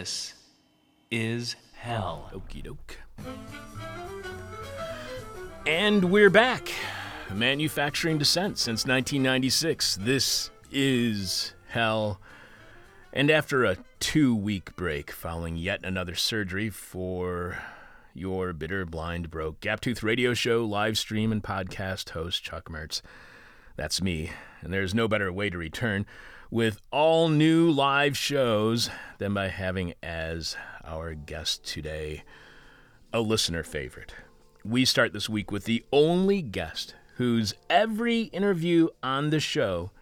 This is hell. Okie doke. And we're back. Manufacturing Descent since 1996. This is hell. And after a two week break following yet another surgery for your bitter, blind, broke Gaptooth radio show, live stream, and podcast host, Chuck Mertz. That's me. And there's no better way to return with all new live shows than by having as our guest today a listener favorite. We start this week with the only guest whose every interview on the show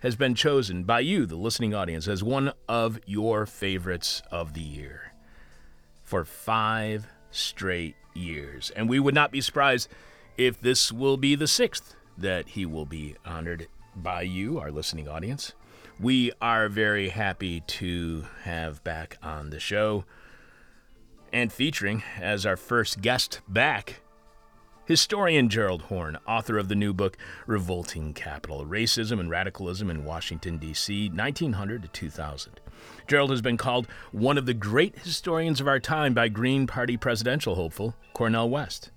has been chosen by you, the listening audience, as one of your favorites of the year for five straight years. And we would not be surprised if this will be the sixth that he will be honored by you, our listening audience. We are very happy to have back on the show and featuring as our first guest back historian Gerald Horne, author of the new book Revolting Capital Racism and Radicalism in Washington, D.C., 1900 to 2000. Gerald has been called one of the great historians of our time by Green Party presidential hopeful Cornel West.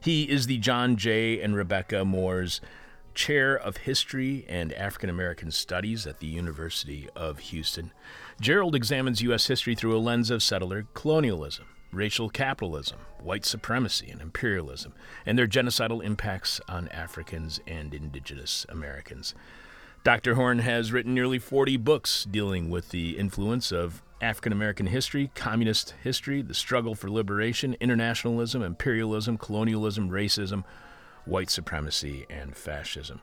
He is the John J. and Rebecca Moores Chair of History and African American Studies at the University of Houston. Gerald examines U.S. history through a lens of settler colonialism, racial capitalism, white supremacy, and imperialism, and their genocidal impacts on Africans and indigenous Americans. Dr. Horne has written nearly 40 books dealing with the influence of African American history, communist history, the struggle for liberation, internationalism, imperialism, colonialism, racism, white supremacy, and fascism.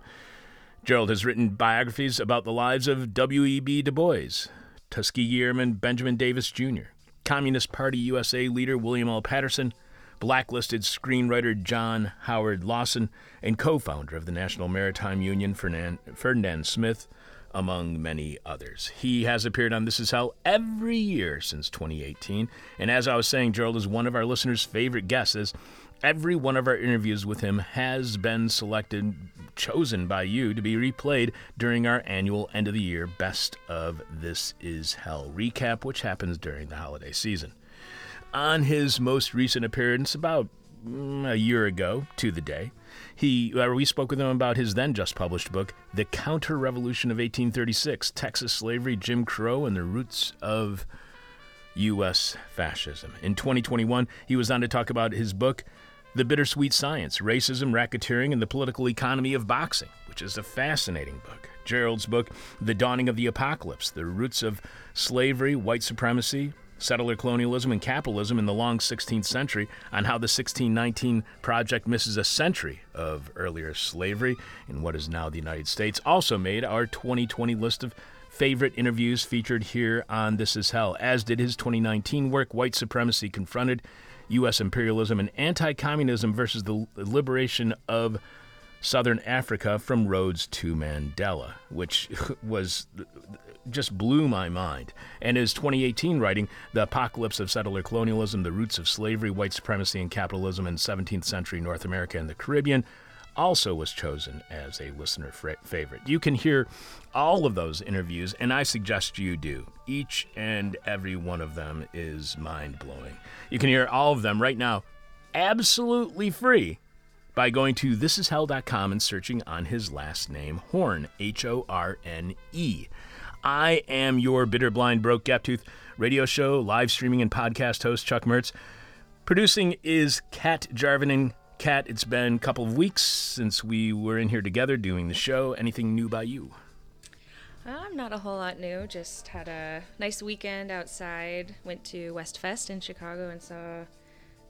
Gerald has written biographies about the lives of W.E.B. Du Bois, Tuskegee Airman Benjamin Davis Jr., Communist Party USA leader William L. Patterson, blacklisted screenwriter John Howard Lawson, and co founder of the National Maritime Union, Ferdinand, Ferdinand Smith, among many others. He has appeared on This Is Hell every year since 2018, and as I was saying, Gerald is one of our listeners' favorite guests. Every one of our interviews with him has been selected, chosen by you to be replayed during our annual end of the year Best of This Is Hell recap, which happens during the holiday season. On his most recent appearance, about mm, a year ago to the day, he uh, we spoke with him about his then just published book, The Counter Revolution of 1836: Texas Slavery, Jim Crow, and the Roots of U.S. Fascism. In 2021, he was on to talk about his book, The Bittersweet Science Racism, Racketeering, and the Political Economy of Boxing, which is a fascinating book. Gerald's book, The Dawning of the Apocalypse The Roots of Slavery, White Supremacy, Settler Colonialism, and Capitalism in the Long 16th Century, on how the 1619 Project misses a century of earlier slavery in what is now the United States, also made our 2020 list of favorite interviews featured here on This Is Hell, as did his 2019 work, White Supremacy Confronted, U.S. Imperialism and Anti Communism versus the Liberation of Southern Africa from Rhodes to Mandela, which was just blew my mind. And his 2018 writing, The Apocalypse of Settler Colonialism, The Roots of Slavery, White Supremacy, and Capitalism in 17th Century North America and the Caribbean, also was chosen as a listener favorite. You can hear all of those interviews, and I suggest you do. Each and every one of them is mind blowing. You can hear all of them right now, absolutely free, by going to thisishell.com and searching on his last name, Horne, H O R N E. I am your bitter, blind, broke, gap-tooth radio show, live streaming, and podcast host, Chuck Mertz. Producing is Kat Jarvin and Kat, it's been a couple of weeks since we were in here together doing the show. Anything new by you? I'm not a whole lot new. Just had a nice weekend outside. Went to Westfest in Chicago and saw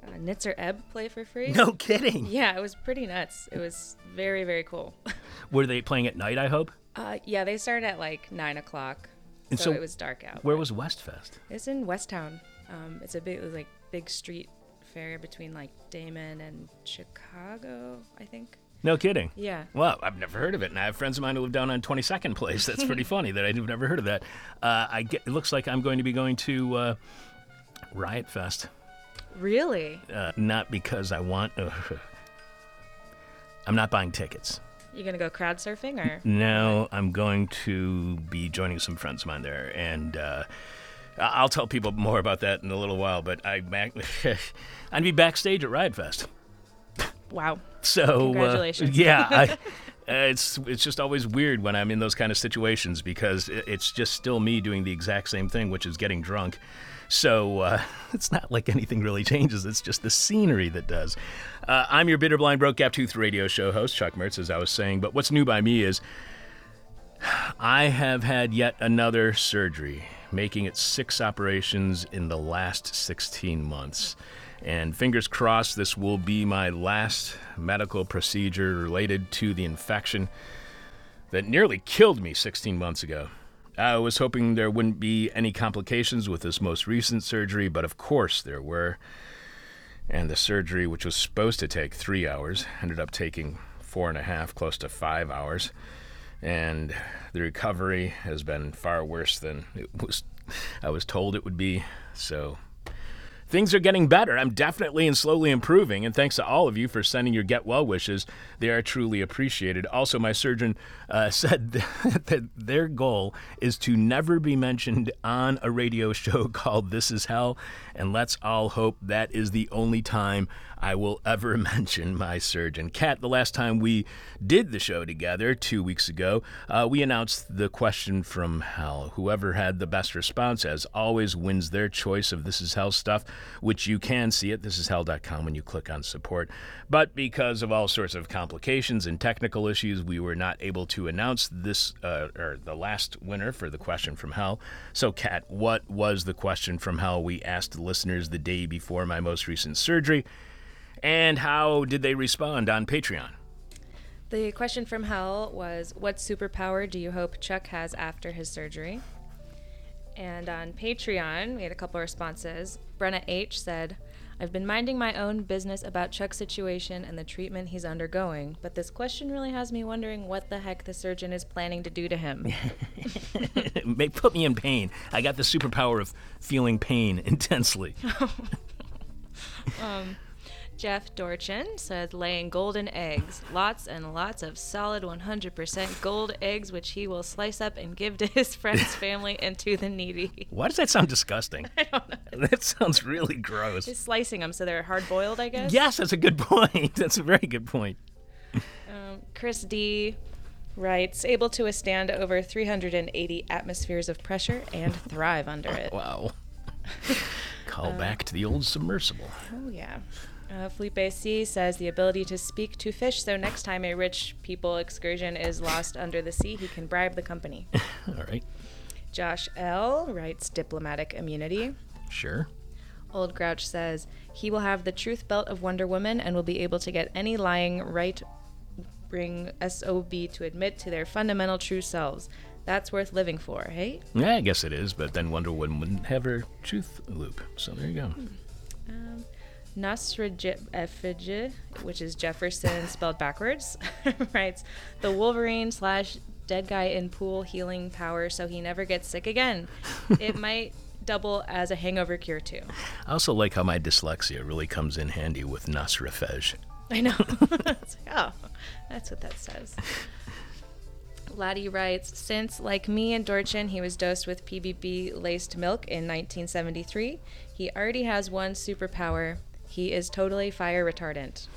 uh, Nitzer Ebb play for free. No kidding. Yeah, it was pretty nuts. It was very, very cool. were they playing at night, I hope? Uh, yeah, they started at like 9 o'clock. And so, so it was dark out. Where was Westfest? It's in Westtown. Um, it's a big, like, big street fair between like Damen and Chicago, I think. No kidding. Yeah. Well, I've never heard of it, and I have friends of mine who live down on 22nd Place. That's pretty funny that I've never heard of that. Uh, I get. It looks like I'm going to be going to uh, Riot Fest. Really? Uh, not because I want. I'm not buying tickets. You gonna go crowd surfing or? No, I'm going to be joining some friends of mine there, and uh, I'll tell people more about that in a little while, but I back, I'd be backstage at Riot Fest. Wow. So uh, Congratulations. yeah, I, uh, it's it's just always weird when I'm in those kind of situations because it's just still me doing the exact same thing, which is getting drunk. So uh, it's not like anything really changes. It's just the scenery that does. Uh, I'm your bitter, blind, broke, gap tooth radio show host, Chuck Mertz, as I was saying. But what's new by me is I have had yet another surgery, making it six operations in the last 16 months. And fingers crossed, this will be my last medical procedure related to the infection that nearly killed me 16 months ago. I was hoping there wouldn't be any complications with this most recent surgery, but of course there were. And the surgery, which was supposed to take three hours, ended up taking four and a half, close to five hours and the recovery has been far worse than it was I was told it would be. So things are getting better. I'm definitely and slowly improving, and thanks to all of you for sending your get well wishes. They are truly appreciated. Also, my surgeon uh, said that their goal is to never be mentioned on a radio show called This Is Hell, and let's all hope that is the only time I will ever mention my surgeon. Kat, the last time we did the show together two weeks ago, uh, we announced the question from hell. Whoever had the best response, as always, wins their choice of This Is Hell stuff, which you can see at thisishell.com when you click on support. But because of all sorts of complications and technical issues, we were not able to announce this uh, or the last winner for the question from hell. So, Kat, what was the question from hell we asked listeners the day before my most recent surgery? And how did they respond on Patreon? The question from hell was What superpower do you hope Chuck has after his surgery? And on Patreon, we had a couple responses. Brenna H said, I've been minding my own business about Chuck's situation and the treatment he's undergoing, but this question really has me wondering what the heck the surgeon is planning to do to him. May put me in pain. I got the superpower of feeling pain intensely. Um, Jeff Dorchin says laying golden eggs. Lots and lots of solid 100% gold eggs, which he will slice up and give to his friends, family, and to the needy. Why does that sound disgusting? I don't know. That sounds really gross. Just slicing them so they're hard boiled, I guess. Yes, that's a good point. That's a very good point. Um, Chris D writes, able to withstand over 380 atmospheres of pressure and thrive under it. Wow. Call back to the old submersible. Oh, yeah. Uh, Felipe C says the ability to speak to fish, so next time a rich people excursion is lost under the sea, he can bribe the company. All right. Josh L writes diplomatic immunity. Sure. Old Grouch says he will have the truth belt of Wonder Woman and will be able to get any lying right bring SOB to admit to their fundamental true selves. That's worth living for, hey? Yeah, I guess it is, but then Wonder Woman wouldn't have her truth loop. So there you go. Um, Effigy, which is Jefferson spelled backwards, writes the Wolverine slash dead guy in pool healing power so he never gets sick again. it might double as a hangover cure too. I also like how my dyslexia really comes in handy with Nasrafej. I know. Like, oh, that's what that says. Laddie writes, since, like me and Dorchin, he was dosed with PBB laced milk in 1973, he already has one superpower. He is totally fire retardant.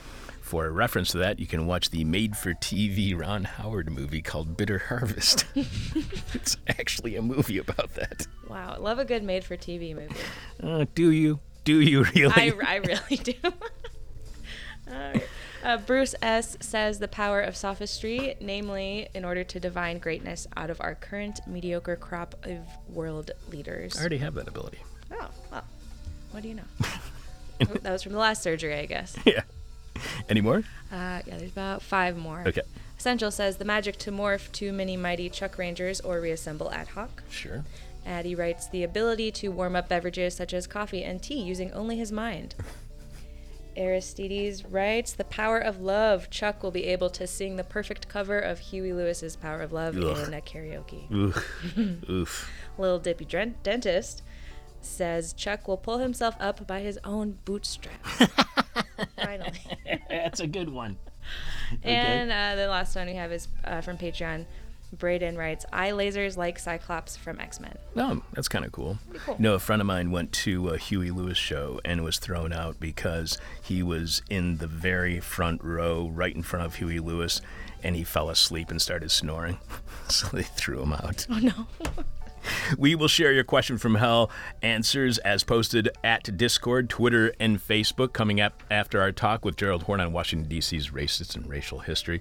For a reference to that, you can watch the made for TV Ron Howard movie called Bitter Harvest. it's actually a movie about that. Wow, love a good made for TV movie. Uh, do you? Do you really? I, I really do. Uh, Bruce S. says the power of sophistry, namely, in order to divine greatness out of our current mediocre crop of world leaders. I already have that ability. Oh, well, what do you know? Oh, that was from the last surgery, I guess. Yeah. Any more? Uh, yeah, there's about five more. Okay. Essential says the magic to morph two mini mighty Chuck Rangers or reassemble ad hoc. Sure. Addie writes the ability to warm up beverages such as coffee and tea using only his mind. Aristides writes the power of love. Chuck will be able to sing the perfect cover of Huey Lewis's Power of Love Ugh. in a karaoke. Oof. Oof. Little Dippy Dren- Dentist says Chuck will pull himself up by his own bootstraps. Finally. That's a good one. And uh, the last one we have is uh, from Patreon. Braden writes, eye lasers like Cyclops from X Men. Oh, that's kind of cool. cool. You know, a friend of mine went to a Huey Lewis show and was thrown out because he was in the very front row, right in front of Huey Lewis, and he fell asleep and started snoring. so they threw him out. Oh no. We will share your question from hell answers as posted at Discord, Twitter, and Facebook coming up after our talk with Gerald Horne on Washington, D.C.'s racist and racial history.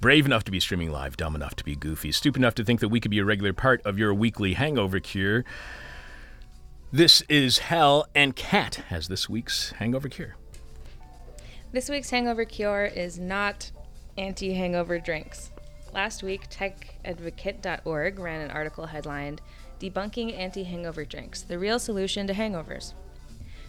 Brave enough to be streaming live, dumb enough to be goofy, stupid enough to think that we could be a regular part of your weekly hangover cure. This is Hell, and Kat has this week's hangover cure. This week's hangover cure is not anti hangover drinks. Last week, techadvocate.org ran an article headlined Debunking Anti Hangover Drinks The Real Solution to Hangovers.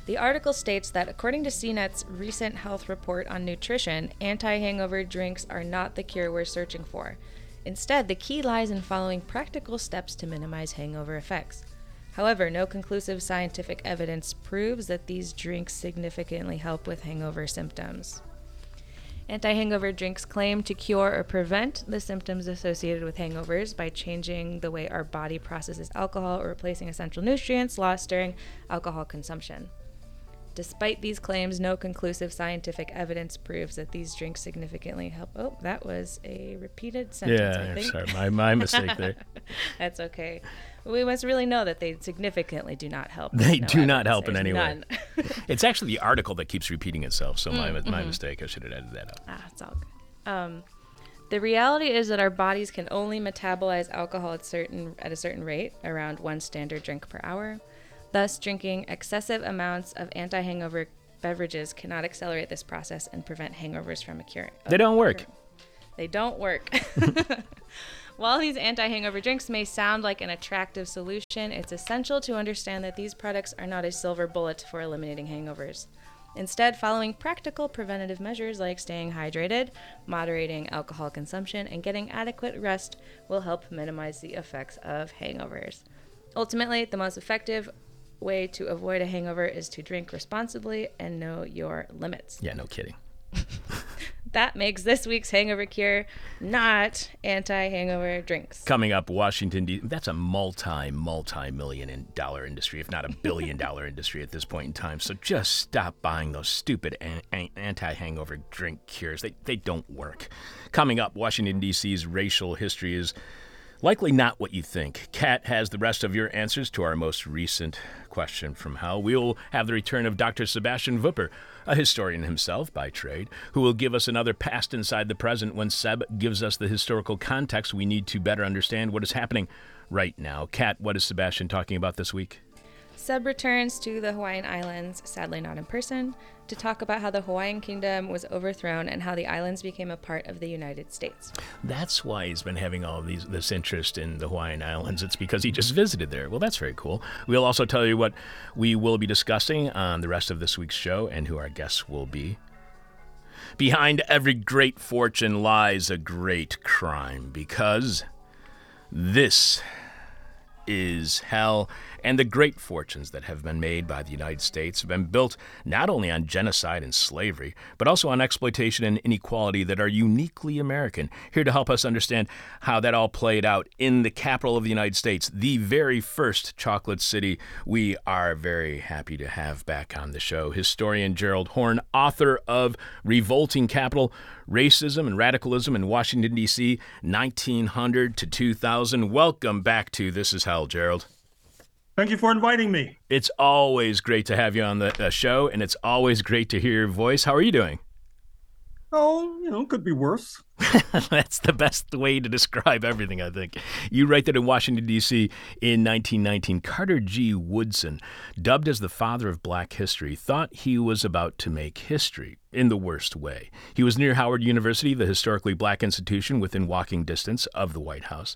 The article states that according to CNET's recent health report on nutrition, anti hangover drinks are not the cure we're searching for. Instead, the key lies in following practical steps to minimize hangover effects. However, no conclusive scientific evidence proves that these drinks significantly help with hangover symptoms. Anti hangover drinks claim to cure or prevent the symptoms associated with hangovers by changing the way our body processes alcohol or replacing essential nutrients lost during alcohol consumption. Despite these claims, no conclusive scientific evidence proves that these drinks significantly help. Oh, that was a repeated sentence. I Yeah, sorry, my, my mistake there. That's okay. We must really know that they significantly do not help. They No do not help in any way. It's actually the article that keeps repeating itself, so my, my mistake. I should have added that up. Ah, it's all good. Um, the reality is that our bodies can only metabolize alcohol at certain at a certain rate, around one standard drink per hour. Thus, drinking excessive amounts of anti-hangover beverages cannot accelerate this process and prevent hangovers from occurring. They don't work. They don't work. While these anti hangover drinks may sound like an attractive solution, it's essential to understand that these products are not a silver bullet for eliminating hangovers. Instead, following practical preventative measures like staying hydrated, moderating alcohol consumption, and getting adequate rest will help minimize the effects of hangovers. Ultimately, the most effective way to avoid a hangover is to drink responsibly and know your limits. Yeah, no kidding. That makes this week's hangover cure not anti hangover drinks. Coming up, Washington, D. That's a multi, multi million dollar industry, if not a billion dollar industry at this point in time. So just stop buying those stupid an- an- anti hangover drink cures. They, they don't work. Coming up, Washington, D.C.'s racial history is likely not what you think. Kat has the rest of your answers to our most recent question from Hell. We'll have the return of Dr. Sebastian Wüpper, a historian himself by trade, who will give us another past inside the present when Seb gives us the historical context we need to better understand what is happening right now. Kat, what is Sebastian talking about this week? Seb returns to the Hawaiian Islands, sadly not in person, to talk about how the Hawaiian kingdom was overthrown and how the islands became a part of the United States. That's why he's been having all these this interest in the Hawaiian Islands. It's because he just visited there. Well, that's very cool. We'll also tell you what we will be discussing on the rest of this week's show and who our guests will be. Behind every great fortune lies a great crime because this is hell, and the great fortunes that have been made by the United States have been built not only on genocide and slavery, but also on exploitation and inequality that are uniquely American. Here to help us understand how that all played out in the capital of the United States, the very first chocolate city, we are very happy to have back on the show historian Gerald Horne, author of Revolting Capital Racism and Radicalism in Washington, D.C., 1900 to 2000. Welcome back to This Is Hell, Gerald. Thank you for inviting me. It's always great to have you on the uh, show, and it's always great to hear your voice. How are you doing? Oh, you know, could be worse. That's the best way to describe everything, I think. You write that in Washington, D.C. in 1919, Carter G. Woodson, dubbed as the father of black history, thought he was about to make history in the worst way. He was near Howard University, the historically black institution within walking distance of the White House.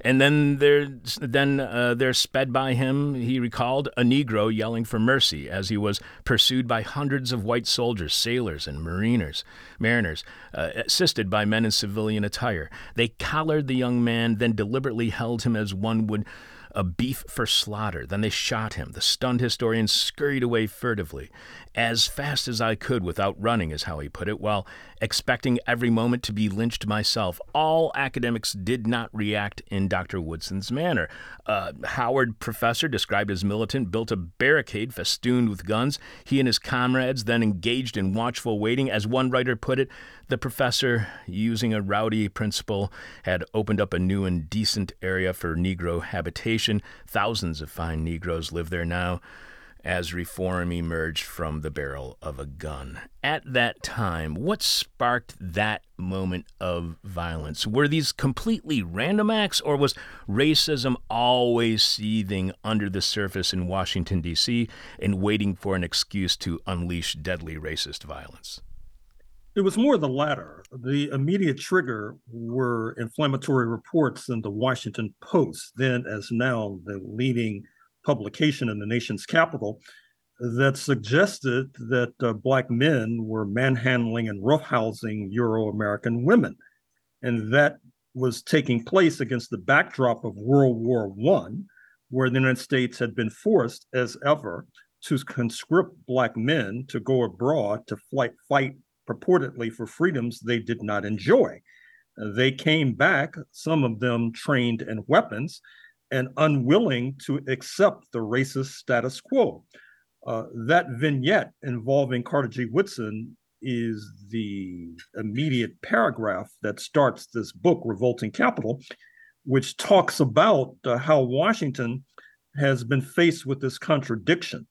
And then there, then uh, there sped by him, he recalled, a Negro yelling for mercy as he was pursued by hundreds of white soldiers, sailors, and mariners, mariners, uh, assisted by men in civilian attire. They collared the young man, then deliberately held him as one would a beef for slaughter. Then they shot him. The stunned historian scurried away furtively. As fast as I could without running, is how he put it, while expecting every moment to be lynched myself. All academics did not react in Dr. Woodson's manner. A Howard professor, described as militant, built a barricade festooned with guns. He and his comrades then engaged in watchful waiting. As one writer put it, the professor, using a rowdy principle, had opened up a new and decent area for Negro habitation. Thousands of fine Negroes live there now as reform emerged from the barrel of a gun. At that time, what sparked that moment of violence? Were these completely random acts, or was racism always seething under the surface in Washington, D.C., and waiting for an excuse to unleash deadly racist violence? It was more the latter. The immediate trigger were inflammatory reports in the Washington Post, then as now the leading publication in the nation's capital that suggested that uh, black men were manhandling and roughhousing Euro American women. And that was taking place against the backdrop of World War I, where the United States had been forced, as ever, to conscript black men to go abroad to fight, fight purportedly for freedoms they did not enjoy. They came back, some of them trained in weapons, and unwilling to accept the racist status quo. Uh, that vignette involving Carter G. Woodson is the immediate paragraph that starts this book, Revolting Capital, which talks about uh, how Washington has been faced with this contradiction.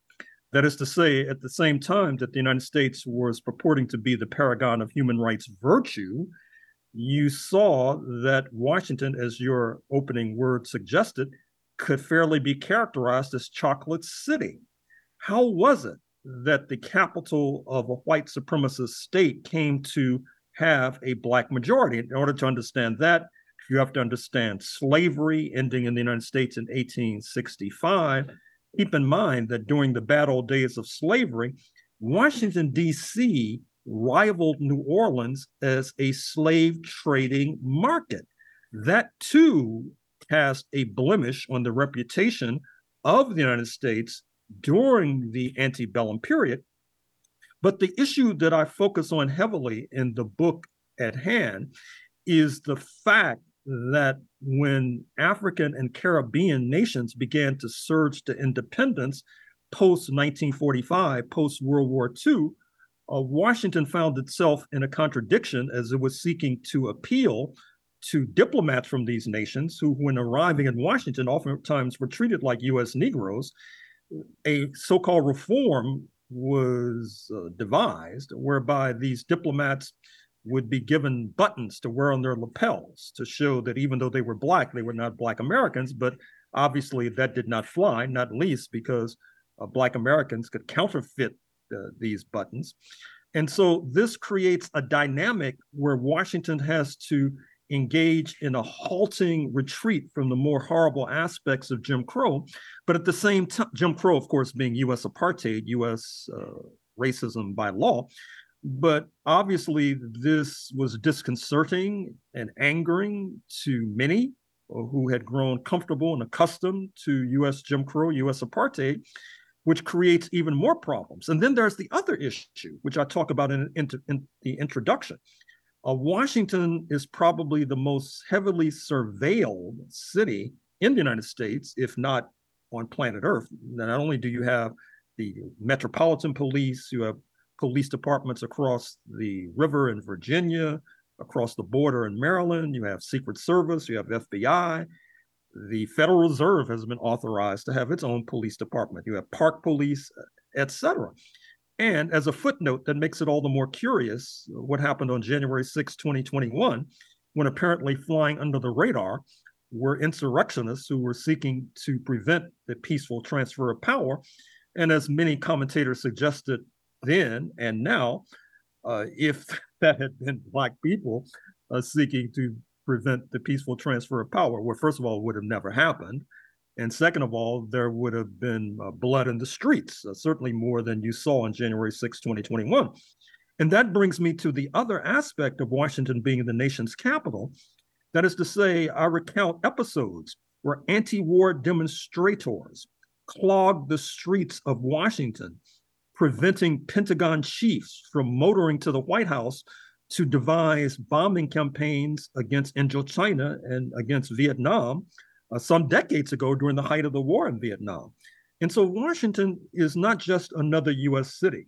That is to say, at the same time that the United States was purporting to be the paragon of human rights virtue, you saw that Washington, as your opening word suggested, could fairly be characterized as chocolate city. How was it that the capital of a white supremacist state came to have a black majority? In order to understand that, you have to understand slavery ending in the United States in 1865. Keep in mind that during the bad old days of slavery, Washington, D.C rivaled New Orleans as a slave trading market. That too cast a blemish on the reputation of the United States during the antebellum period. But the issue that I focus on heavily in the book at hand is the fact that when African and Caribbean nations began to surge to independence post 1945, post World War II, uh, Washington found itself in a contradiction as it was seeking to appeal to diplomats from these nations who, when arriving in Washington, oftentimes were treated like U.S. Negroes. A so called reform was uh, devised whereby these diplomats would be given buttons to wear on their lapels to show that even though they were black, they were not black Americans. But obviously, that did not fly, not least because uh, black Americans could counterfeit these buttons. And so this creates a dynamic where Washington has to engage in a halting retreat from the more horrible aspects of Jim Crow. But at the same time, Jim Crow, of course, being US apartheid, US uh, racism by law. But obviously, this was disconcerting and angering to many who had grown comfortable and accustomed to US Jim Crow, US apartheid which creates even more problems. And then there's the other issue, which I talk about in, in, in the introduction. Uh, Washington is probably the most heavily surveilled city in the United States, if not on planet Earth. Not only do you have the Metropolitan Police, you have police departments across the river in Virginia, across the border in Maryland, you have Secret Service, you have FBI, the Federal Reserve has been authorized to have its own police department. You have park police, etc. And as a footnote that makes it all the more curious, what happened on January 6, 2021, when apparently flying under the radar were insurrectionists who were seeking to prevent the peaceful transfer of power. And as many commentators suggested then and now, uh, if that had been Black people uh, seeking to prevent the peaceful transfer of power, where first of all, would have never happened. And second of all, there would have been uh, blood in the streets, uh, certainly more than you saw on January 6, 2021. And that brings me to the other aspect of Washington being the nation's capital. That is to say, I recount episodes where anti war demonstrators clogged the streets of Washington, preventing Pentagon chiefs from motoring to the White House to devise bombing campaigns against Indochina and against Vietnam uh, some decades ago during the height of the war in Vietnam. And so Washington is not just another US city,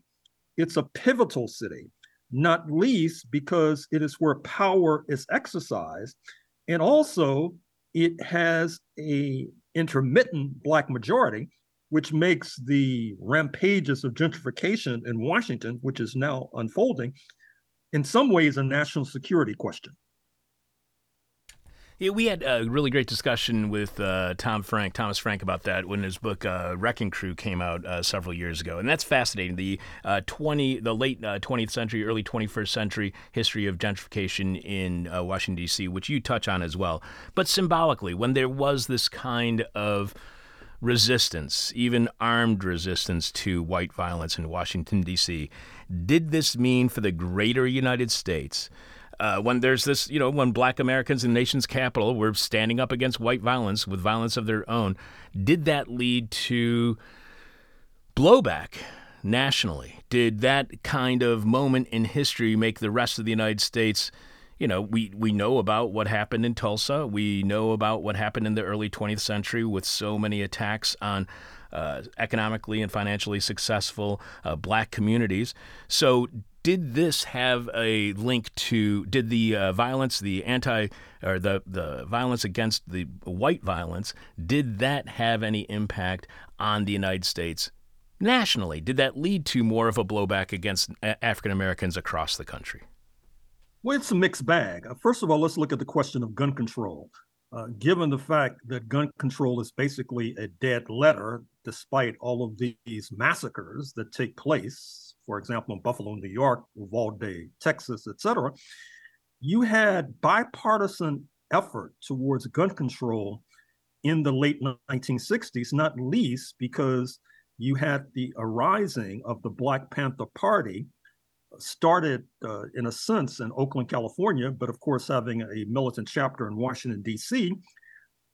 it's a pivotal city, not least because it is where power is exercised. And also, it has a intermittent black majority, which makes the rampages of gentrification in Washington, which is now unfolding, in some ways a national security question. Yeah, we had a really great discussion with uh, Tom Frank, Thomas Frank, about that when his book uh, Wrecking Crew came out uh, several years ago, and that's fascinating. The uh, twenty, the late uh, twentieth century, early twenty first century history of gentrification in uh, Washington D.C., which you touch on as well. But symbolically, when there was this kind of resistance, even armed resistance to white violence in Washington, D.C., did this mean for the greater United States? Uh, when there's this, you know, when black Americans in the nation's capital were standing up against white violence with violence of their own, did that lead to blowback nationally? Did that kind of moment in history make the rest of the United States? You know, we, we know about what happened in Tulsa. We know about what happened in the early 20th century with so many attacks on uh, economically and financially successful uh, black communities. So, did this have a link to did the uh, violence the anti or the the violence against the white violence did that have any impact on the United States nationally? Did that lead to more of a blowback against African Americans across the country? Well it's a mixed bag. Uh, first of all let's look at the question of gun control uh, given the fact that gun control is basically a dead letter despite all of these massacres that take place for example, in Buffalo, New York, Uvalde, Texas, etc., you had bipartisan effort towards gun control in the late 1960s, not least because you had the arising of the Black Panther Party, started uh, in a sense in Oakland, California, but of course having a militant chapter in Washington, D.C.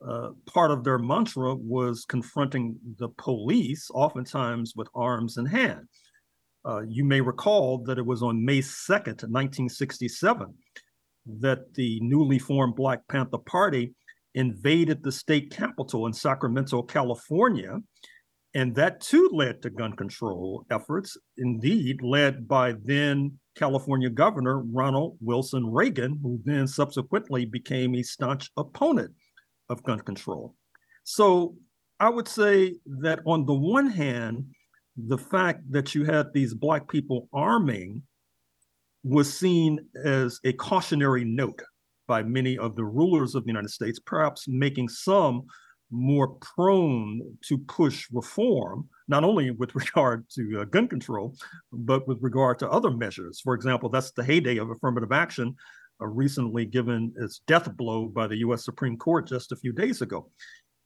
Uh, part of their mantra was confronting the police, oftentimes with arms in hand. Uh, you may recall that it was on May 2nd, 1967, that the newly formed Black Panther Party invaded the state capital in Sacramento, California. And that too led to gun control efforts, indeed, led by then California Governor Ronald Wilson Reagan, who then subsequently became a staunch opponent of gun control. So I would say that on the one hand, the fact that you had these black people arming was seen as a cautionary note by many of the rulers of the United States, perhaps making some more prone to push reform, not only with regard to uh, gun control, but with regard to other measures. For example, that's the heyday of affirmative action, uh, recently given its death blow by the US Supreme Court just a few days ago.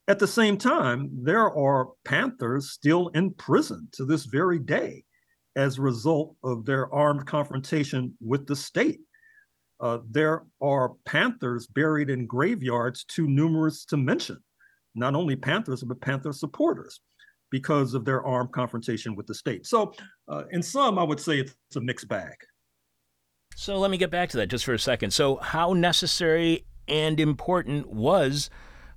At the same time, there are Panthers still in prison to this very day as a result of their armed confrontation with the state. Uh, there are Panthers buried in graveyards too numerous to mention, not only Panthers, but Panther supporters because of their armed confrontation with the state. So, uh, in some, I would say it's a mixed bag. So, let me get back to that just for a second. So, how necessary and important was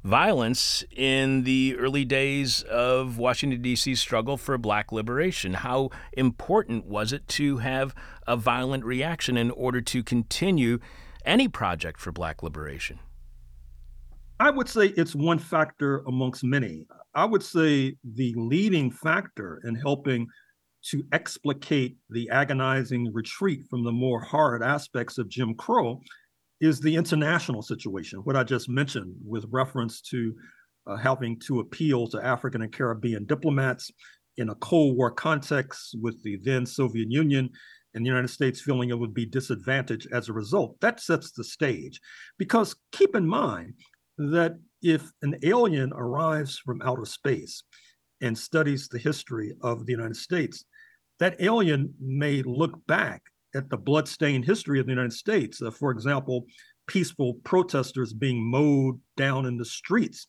violence in the early days of Washington, D.C.'s struggle for black liberation. How important was it to have a violent reaction in order to continue any project for black liberation? I would say it's one factor amongst many. I would say the leading factor in helping to explicate the agonizing retreat from the more hard aspects of Jim Crow is the international situation, what I just mentioned with reference to uh, having to appeal to African and Caribbean diplomats in a Cold War context with the then Soviet Union and the United States feeling it would be disadvantaged as a result. That sets the stage. Because keep in mind that if an alien arrives from outer space and studies the history of the United States, that alien may look back at the bloodstained history of the United States. Uh, for example, peaceful protesters being mowed down in the streets,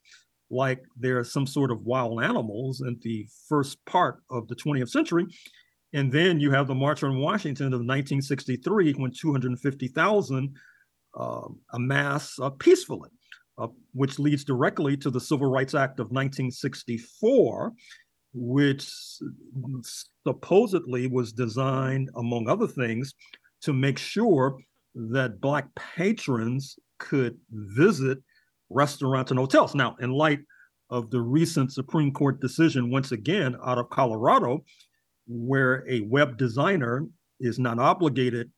like they're some sort of wild animals in the first part of the 20th century. And then you have the March on Washington of 1963 when 250,000 uh, amass uh, peacefully, uh, which leads directly to the Civil Rights Act of 1964, which supposedly was designed, among other things, to make sure that Black patrons could visit restaurants and hotels. Now, in light of the recent Supreme Court decision, once again out of Colorado, where a web designer is not obligated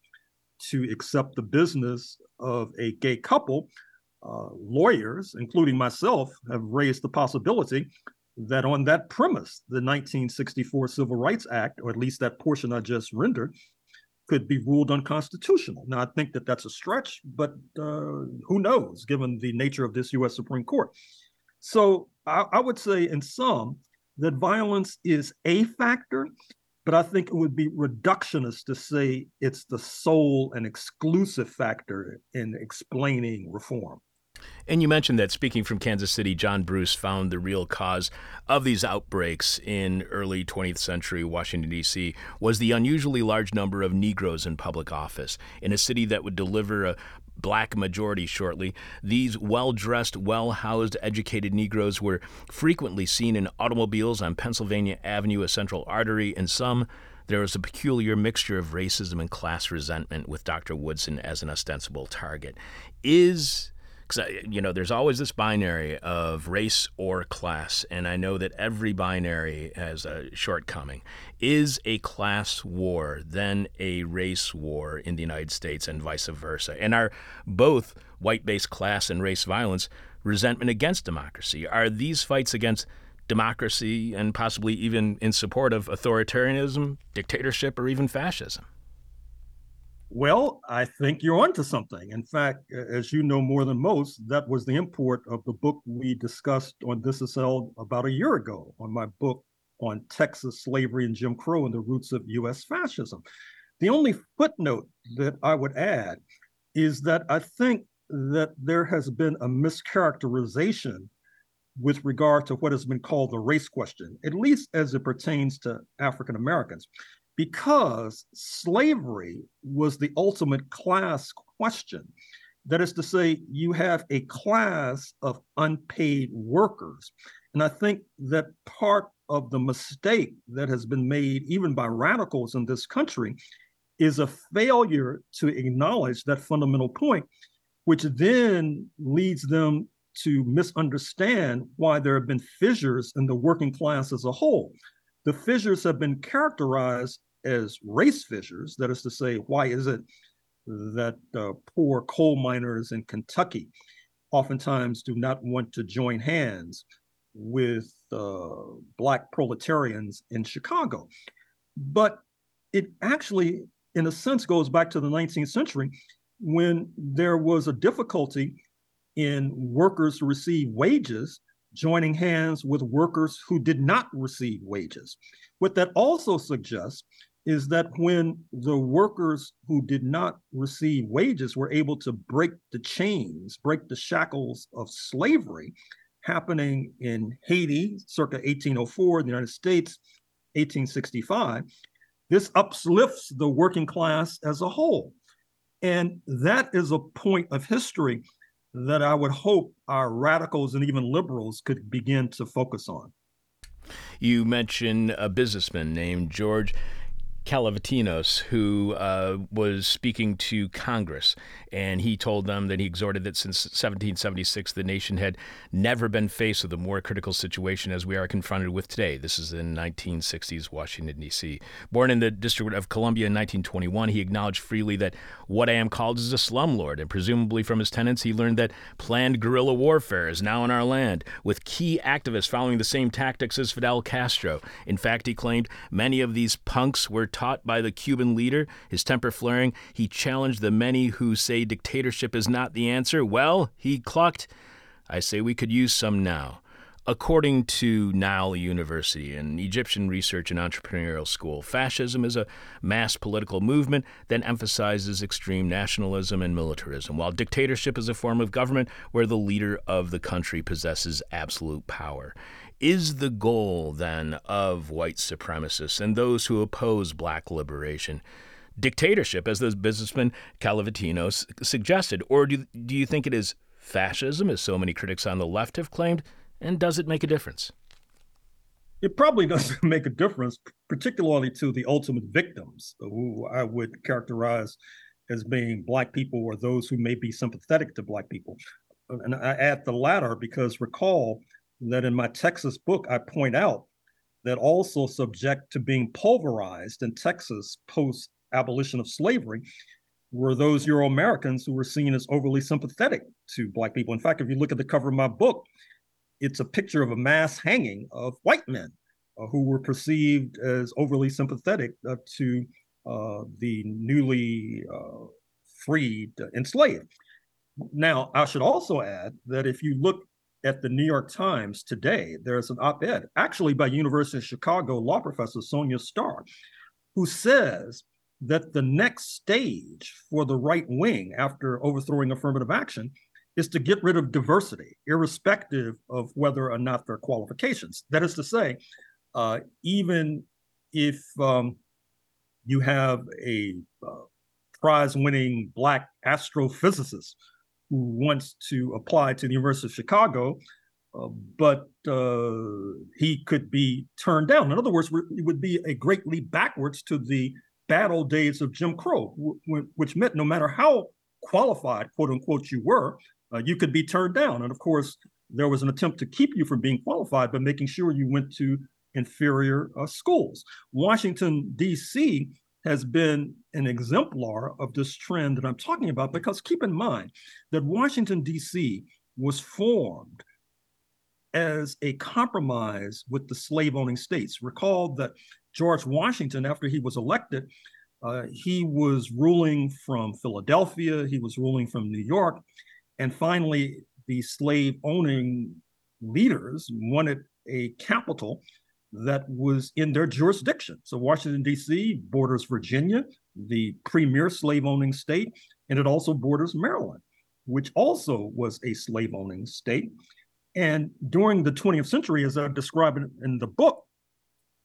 to accept the business of a gay couple, uh, lawyers, including myself, have raised the possibility that on that premise, the 1964 Civil Rights Act, or at least that portion I just rendered, could be ruled unconstitutional. Now, I think that that's a stretch, but uh, who knows, given the nature of this U.S. Supreme Court. So I, I would say, in sum, that violence is a factor, but I think it would be reductionist to say it's the sole and exclusive factor in explaining reform. And you mentioned that speaking from Kansas City, John Bruce found the real cause of these outbreaks in early 20th century Washington, D.C., was the unusually large number of Negroes in public office. In a city that would deliver a black majority shortly, these well dressed, well housed, educated Negroes were frequently seen in automobiles on Pennsylvania Avenue, a central artery, and some there was a peculiar mixture of racism and class resentment with Dr. Woodson as an ostensible target. Is because you know there's always this binary of race or class and i know that every binary has a shortcoming. Is a class war then a race war in the united states and vice versa? And are both white-based class and race violence resentment against democracy? Are these fights against democracy and possibly even in support of authoritarianism dictatorship or even fascism well, I think you're onto something. In fact, as you know more than most, that was the import of the book we discussed on This Is about a year ago on my book on Texas slavery and Jim Crow and the roots of US fascism. The only footnote that I would add is that I think that there has been a mischaracterization with regard to what has been called the race question, at least as it pertains to African Americans because slavery was the ultimate class question. That is to say, you have a class of unpaid workers. And I think that part of the mistake that has been made, even by radicals in this country, is a failure to acknowledge that fundamental point, which then leads them to misunderstand why there have been fissures in the working class as a whole. The fissures have been characterized as race fissures. That is to say, why is it that uh, poor coal miners in Kentucky oftentimes do not want to join hands with uh, Black proletarians in Chicago? But it actually, in a sense, goes back to the 19th century when there was a difficulty in workers who receive wages joining hands with workers who did not receive wages. What that also suggests is that when the workers who did not receive wages were able to break the chains, break the shackles of slavery happening in Haiti circa 1804, in the United States 1865, this uplifts the working class as a whole. And that is a point of history that I would hope our radicals and even liberals could begin to focus on. You mentioned a businessman named George Calavatinos, who uh, was speaking to Congress, and he told them that he exhorted that since 1776 the nation had never been faced with a more critical situation as we are confronted with today. This is in 1960s Washington, D.C. Born in the District of Columbia in 1921, he acknowledged freely that what I am called is a slumlord, and presumably from his tenants, he learned that planned guerrilla warfare is now in our land, with key activists following the same tactics as Fidel Castro. In fact, he claimed many of these punks were taught by the Cuban leader. His temper flaring, he challenged the many who say dictatorship is not the answer. Well, he clucked, I say we could use some now. According to Nile University, an Egyptian research and entrepreneurial school, fascism is a mass political movement that emphasizes extreme nationalism and militarism, while dictatorship is a form of government where the leader of the country possesses absolute power. Is the goal, then, of white supremacists and those who oppose black liberation dictatorship, as the businessman Calavatino suggested? Or do, do you think it is fascism, as so many critics on the left have claimed? And does it make a difference? It probably doesn't make a difference, particularly to the ultimate victims, who I would characterize as being Black people or those who may be sympathetic to Black people. And I add the latter because recall that in my Texas book, I point out that also subject to being pulverized in Texas post abolition of slavery were those Euro Americans who were seen as overly sympathetic to Black people. In fact, if you look at the cover of my book, it's a picture of a mass hanging of white men uh, who were perceived as overly sympathetic uh, to uh, the newly uh, freed enslaved. Now, I should also add that if you look at the New York Times today, there's an op-ed, actually by University of Chicago law professor Sonja Starr, who says that the next stage for the right wing after overthrowing affirmative action is to get rid of diversity, irrespective of whether or not their qualifications. That is to say, uh, even if um, you have a uh, prize winning Black astrophysicist who wants to apply to the University of Chicago, uh, but uh, he could be turned down. In other words, it would be a great leap backwards to the bad old days of Jim Crow, which meant no matter how qualified, quote unquote, you were, uh, you could be turned down. And of course, there was an attempt to keep you from being qualified by making sure you went to inferior uh, schools. Washington, D.C. has been an exemplar of this trend that I'm talking about because keep in mind that Washington, D.C. was formed as a compromise with the slave owning states. Recall that George Washington, after he was elected, uh, he was ruling from Philadelphia, he was ruling from New York, and finally, the slave owning leaders wanted a capital that was in their jurisdiction. So Washington, D.C. borders Virginia, the premier slave owning state, and it also borders Maryland, which also was a slave owning state. And during the 20th century, as I describe it in the book,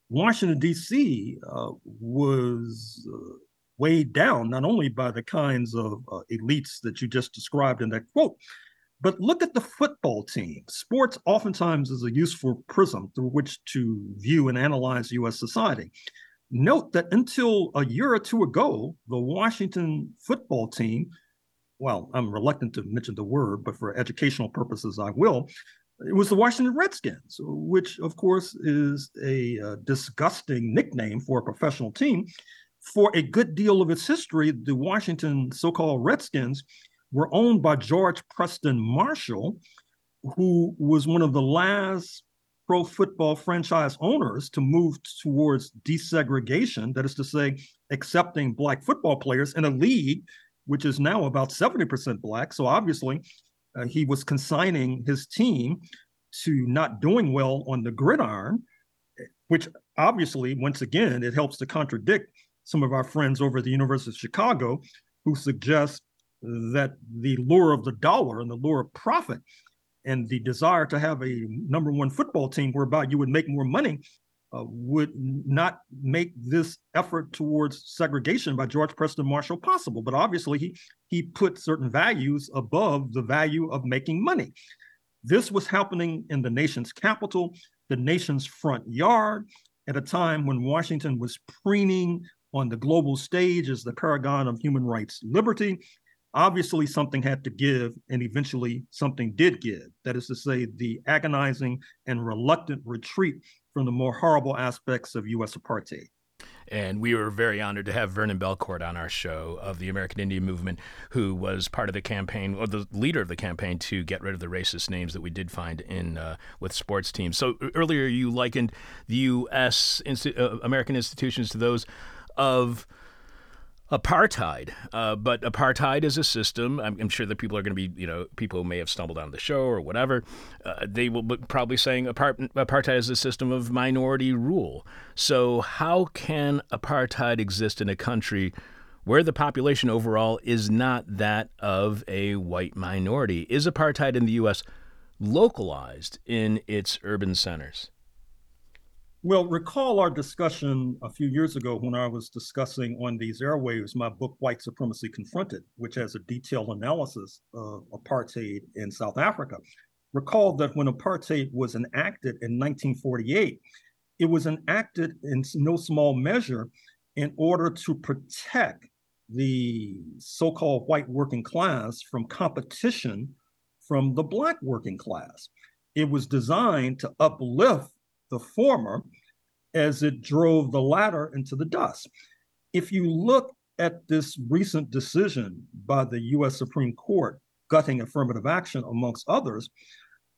Washington, D.C. Uh, was uh, weighed down not only by the kinds of uh, elites that you just described in that quote, but look at the football team. Sports oftentimes is a useful prism through which to view and analyze US society. Note that until a year or two ago, the Washington football team, well, I'm reluctant to mention the word, but for educational purposes, I will. It was the Washington Redskins, which, of course, is a uh, disgusting nickname for a professional team for a good deal of its history, the Washington so called Redskins were owned by George Preston Marshall, who was one of the last pro football franchise owners to move towards desegregation, that is to say, accepting Black football players in a league which is now about 70% Black. So obviously, uh, he was consigning his team to not doing well on the gridiron, which obviously, once again, it helps to contradict some of our friends over at the University of Chicago who suggest that the lure of the dollar and the lure of profit and the desire to have a number one football team whereby you would make more money uh, would not make this effort towards segregation by George Preston Marshall possible. But obviously, he he put certain values above the value of making money. This was happening in the nation's capital, the nation's front yard, at a time when Washington was preening on the global stage as the paragon of human rights liberty. Obviously, something had to give, and eventually something did give. That is to say, the agonizing and reluctant retreat from the more horrible aspects of U.S. apartheid. And we were very honored to have Vernon Bellecourt on our show of the American Indian Movement, who was part of the campaign, or the leader of the campaign to get rid of the racist names that we did find in uh, with sports teams. So earlier you likened the U.S. Insti- uh, American institutions to those of apartheid. Uh, but apartheid is a system. I'm, I'm sure that people are going to be, you know, people may have stumbled on the show or whatever. Uh, they will be probably saying apart- apartheid is a system of minority rule. So how can apartheid exist in a country? Where the population overall is not that of a white minority. Is apartheid in the U.S. localized in its urban centers? Well, recall our discussion a few years ago when I was discussing on these airwaves my book, White Supremacy Confronted, which has a detailed analysis of apartheid in South Africa. Recall that when apartheid was enacted in 1948, it was enacted in no small measure in order to protect the so called white working class from competition from the black working class. It was designed to uplift the former as it drove the latter into the dust. If you look at this recent decision by the US Supreme Court gutting affirmative action, amongst others,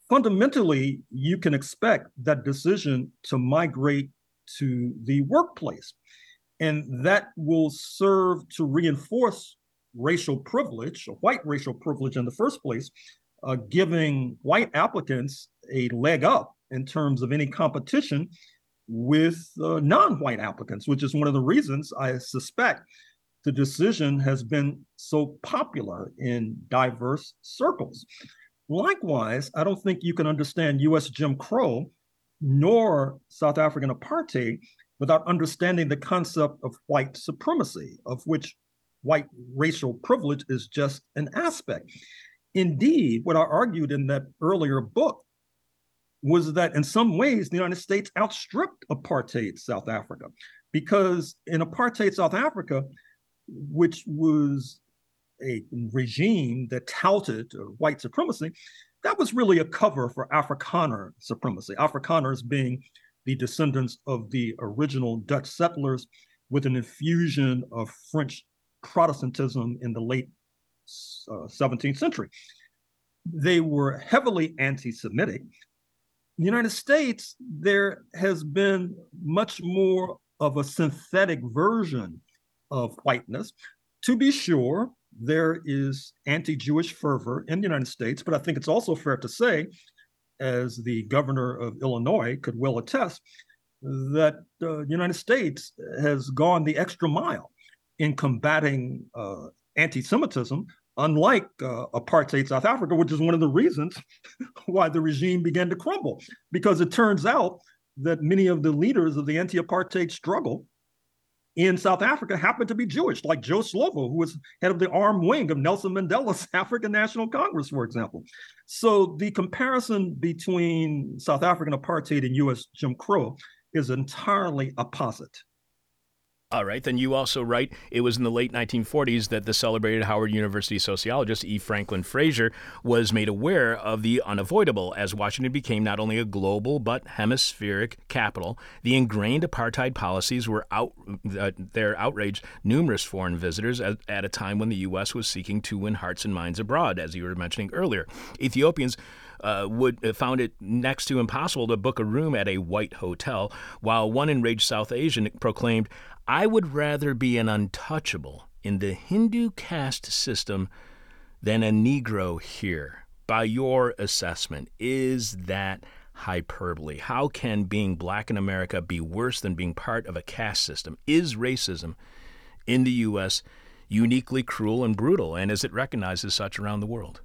fundamentally, you can expect that decision to migrate to the workplace. And that will serve to reinforce racial privilege, white racial privilege in the first place, uh, giving white applicants a leg up in terms of any competition with uh, non-white applicants, which is one of the reasons I suspect the decision has been so popular in diverse circles. Likewise, I don't think you can understand US Jim Crow nor South African apartheid without understanding the concept of white supremacy, of which white racial privilege is just an aspect. Indeed, what I argued in that earlier book was that in some ways the United States outstripped apartheid South Africa because in apartheid South Africa, which was a regime that touted white supremacy, that was really a cover for Afrikaner supremacy. Afrikaners being the descendants of the original Dutch settlers with an infusion of French Protestantism in the late uh, 17th century. They were heavily anti Semitic the United States, there has been much more of a synthetic version of whiteness. To be sure, there is anti Jewish fervor in the United States, but I think it's also fair to say, as the governor of Illinois could well attest, that uh, the United States has gone the extra mile in combating uh, anti Semitism unlike uh, apartheid South Africa, which is one of the reasons why the regime began to crumble, because it turns out that many of the leaders of the anti apartheid struggle in South Africa happened to be Jewish, like Joe Slovo, who was head of the armed wing of Nelson Mandela's African National Congress, for example. So the comparison between South African apartheid and US Jim Crow is entirely opposite. All right, then you also write it was in the late 1940s that the celebrated Howard University sociologist E. Franklin Frazier was made aware of the unavoidable as Washington became not only a global but hemispheric capital. The ingrained apartheid policies were out uh, there outraged numerous foreign visitors at, at a time when the U.S. was seeking to win hearts and minds abroad, as you were mentioning earlier. Ethiopians uh, would uh, found it next to impossible to book a room at a white hotel, while one enraged South Asian proclaimed, I would rather be an untouchable in the Hindu caste system than a Negro here. By your assessment, is that hyperbole? How can being black in America be worse than being part of a caste system? Is racism in the U.S. uniquely cruel and brutal, and is it recognized as such around the world?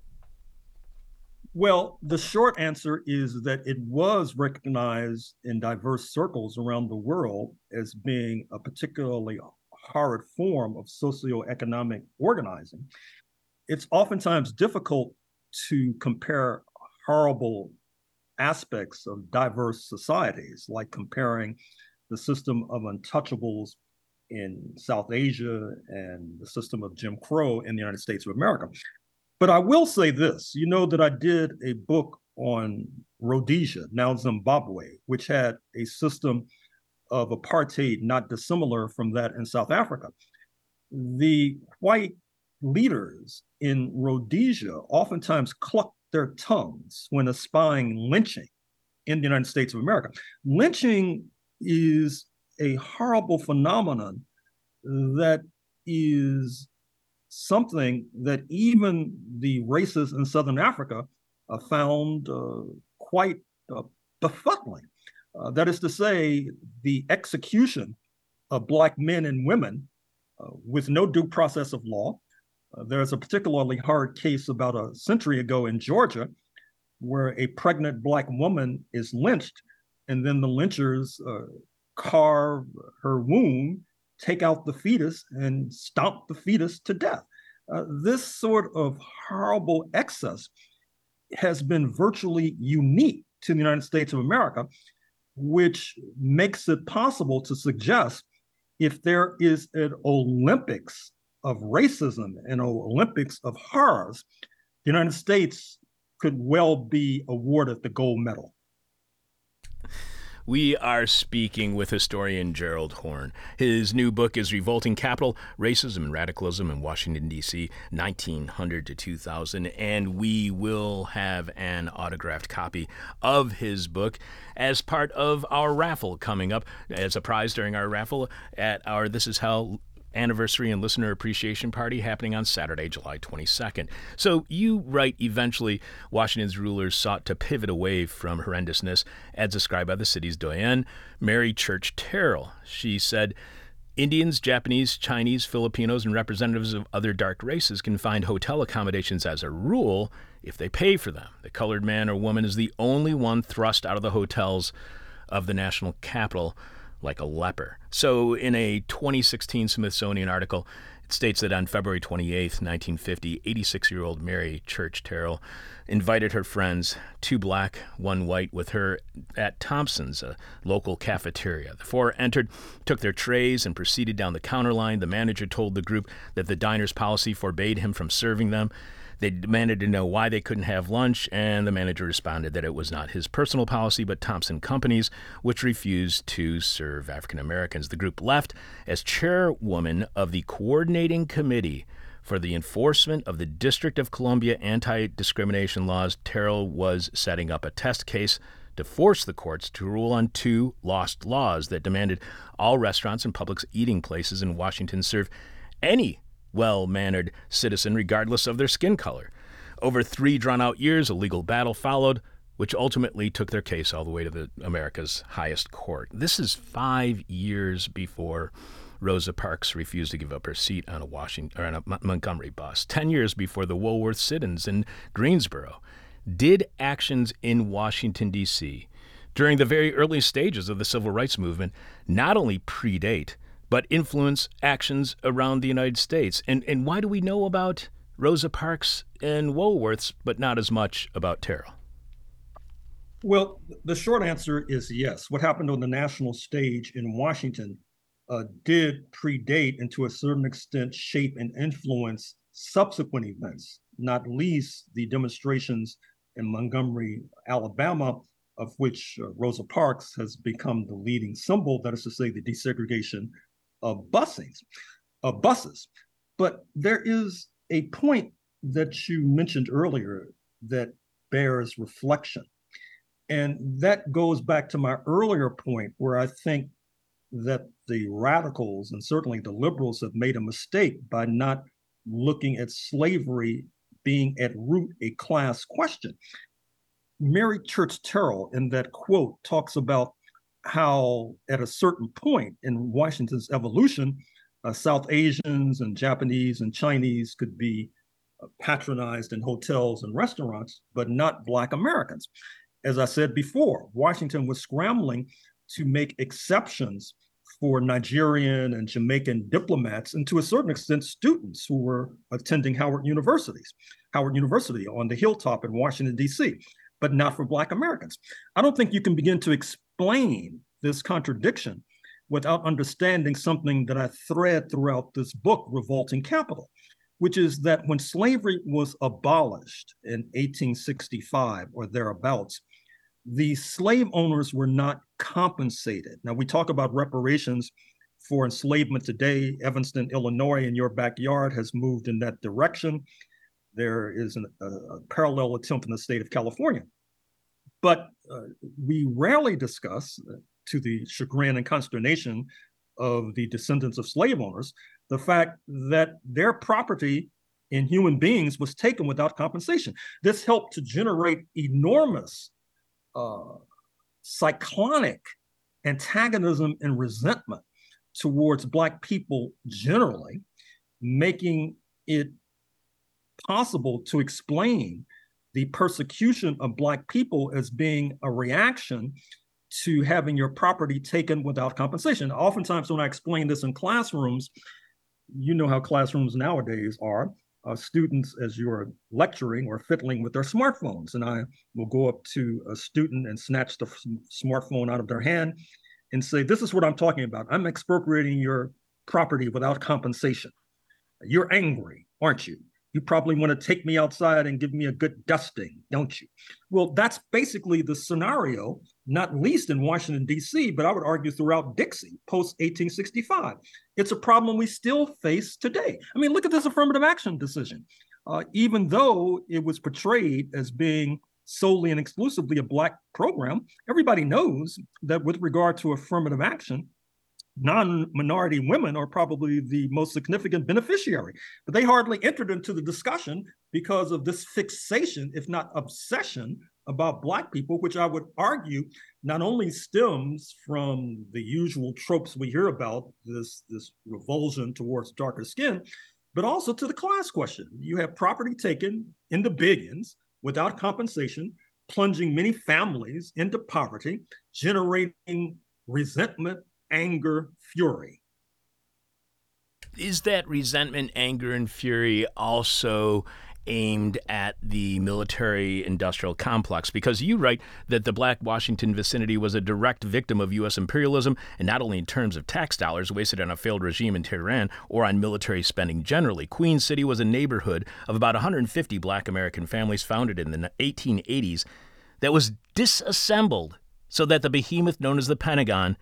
Well, the short answer is that it was recognized in diverse circles around the world as being a particularly horrid form of socioeconomic organizing. It's oftentimes difficult to compare horrible aspects of diverse societies, like comparing the system of untouchables in South Asia and the system of Jim Crow in the United States of America. But I will say this you know that I did a book on Rhodesia, now Zimbabwe, which had a system of apartheid not dissimilar from that in South Africa. The white leaders in Rhodesia oftentimes cluck their tongues when espying lynching in the United States of America. Lynching is a horrible phenomenon that is something that even the racists in Southern Africa uh, found uh, quite uh, befuddling. Uh, that is to say, the execution of Black men and women uh, with no due process of law. Uh, there's a particularly hard case about a century ago in Georgia where a pregnant Black woman is lynched, and then the lynchers carve her womb, take out the fetus, and stomp the fetus to death. Uh, this sort of horrible excess has been virtually unique to the United States of America, which makes it possible to suggest if there is an Olympics of racism and an Olympics of horrors, the United States could well be awarded the gold medal. We are speaking with historian Gerald Horne. His new book is Revolting Capital Racism and Radicalism in Washington, D.C., 1900 to 2000. And we will have an autographed copy of his book as part of our raffle coming up as a prize during our raffle at our This Is Hell anniversary and listener appreciation party happening on Saturday, July 22nd. So you write eventually Washington's rulers sought to pivot away from horrendousness as described by the city's doyen, Mary Church Terrell. She said, Indians, Japanese, Chinese, Filipinos, and representatives of other dark races can find hotel accommodations as a rule if they pay for them. The colored man or woman is the only one thrust out of the hotels of the national capital like a leper. So, in a 2016 Smithsonian article, it states that on February 28, 1950, 86 year old Mary Church Terrell invited her friends, two black, one white, with her at Thompson's, a local cafeteria. The four entered, took their trays, and proceeded down the counter line. The manager told the group that the diner's policy forbade him from serving them. They demanded to know why they couldn't have lunch, and the manager responded that it was not his personal policy, but Thompson Company's, which refused to serve African Americans. The group left as chairwoman of the coordinating committee for the enforcement of the District of Columbia anti discrimination laws. Terrell was setting up a test case to force the courts to rule on two lost laws that demanded all restaurants and public eating places in Washington serve any well mannered citizen, regardless of their skin color. Over three drawn out years, a legal battle followed, which ultimately took their case all the way to the America's highest court. This is five years before Rosa Parks refused to give up her seat on a Washington or on a Montgomery bus. Ten years before the Woolworth sit-ins in Greensboro. Did actions in Washington D.C. during the very early stages of the civil rights movement not only predate but influence actions around the United States. And, and why do we know about Rosa Parks and Woolworths, but not as much about Terrell? Well, the short answer is yes. What happened on the national stage in Washington uh, did predate and to a certain extent shape and influence subsequent events, not least the demonstrations in Montgomery, Alabama, of which uh, Rosa Parks has become the leading symbol, that is to say, the desegregation of busings, of buses. But there is a point that you mentioned earlier that bears reflection. And that goes back to my earlier point where I think that the radicals and certainly the liberals have made a mistake by not looking at slavery being at root a class question. Mary Church Terrell, in that quote, talks about how at a certain point in Washington's evolution, uh, South Asians and Japanese and Chinese could be uh, patronized in hotels and restaurants, but not Black Americans. As I said before, Washington was scrambling to make exceptions for Nigerian and Jamaican diplomats, and to a certain extent, students who were attending Howard universities, Howard University on the hilltop in Washington, D.C., but not for Black Americans. I don't think you can begin to explain this contradiction without understanding something that I thread throughout this book, Revolting Capital, which is that when slavery was abolished in 1865 or thereabouts, the slave owners were not compensated. Now, we talk about reparations for enslavement today. Evanston, Illinois, in your backyard, has moved in that direction. There is an, a, a parallel attempt in the state of California. But uh, we rarely discuss, uh, to the chagrin and consternation of the descendants of slave owners, the fact that their property in human beings was taken without compensation. This helped to generate enormous uh, cyclonic antagonism and resentment towards Black people generally, making it possible to explain the persecution of Black people as being a reaction to having your property taken without compensation. Oftentimes, when I explain this in classrooms, you know how classrooms nowadays are. Uh, students, as you're lecturing or fiddling with their smartphones, and I will go up to a student and snatch the smartphone out of their hand and say, This is what I'm talking about. I'm expropriating your property without compensation. You're angry, aren't you? You probably want to take me outside and give me a good dusting, don't you? Well, that's basically the scenario, not least in Washington, D.C., but I would argue throughout Dixie post 1865. It's a problem we still face today. I mean, look at this affirmative action decision. Uh, even though it was portrayed as being solely and exclusively a Black program, everybody knows that with regard to affirmative action, non-minority women are probably the most significant beneficiary but they hardly entered into the discussion because of this fixation if not obsession about black people which i would argue not only stems from the usual tropes we hear about this this revulsion towards darker skin but also to the class question. You have property taken in the billions without compensation plunging many families into poverty generating resentment anger, fury. Is that resentment, anger, and fury also aimed at the military industrial complex because you write that the black Washington vicinity was a direct victim of U.S. imperialism, and not only in terms of tax dollars wasted on a failed regime in Tehran or on military spending generally. Queen City was a neighborhood of about 150 black American families founded in the 1880s that was disassembled so that the behemoth known as the Pentagon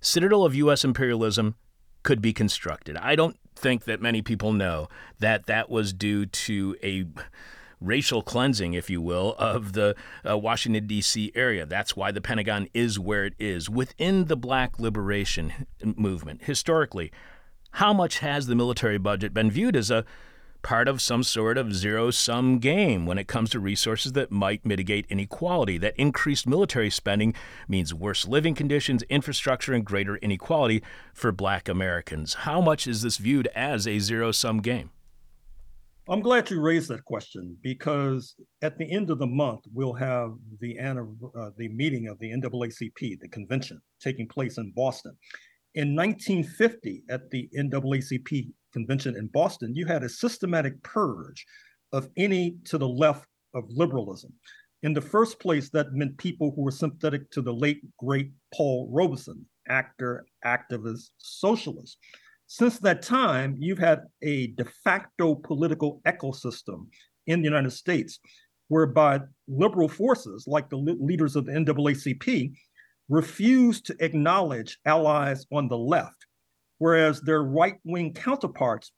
citadel of U.S. imperialism could be constructed. I don't think that many people know that that was due to a racial cleansing, if you will, of the uh, Washington, D.C. area. That's why the Pentagon is where it is. Within the black liberation movement, historically, how much has the military budget been viewed as a part of some sort of zero sum game when it comes to resources that might mitigate inequality. That increased military spending means worse living conditions, infrastructure, and greater inequality for black Americans. How much is this viewed as a zero sum game? I'm glad you raised that question because at the end of the month we'll have the uh, the meeting of the NAACP, the convention, taking place in Boston. In 1950, at the NAACP convention in Boston, you had a systematic purge of any to the left of liberalism. In the first place, that meant people who were sympathetic to the late, great Paul Robeson, actor, activist, socialist. Since that time, you've had a de facto political ecosystem in the United States whereby liberal forces, like the leaders of the NAACP, refuse to acknowledge allies on the left whereas their right wing counterparts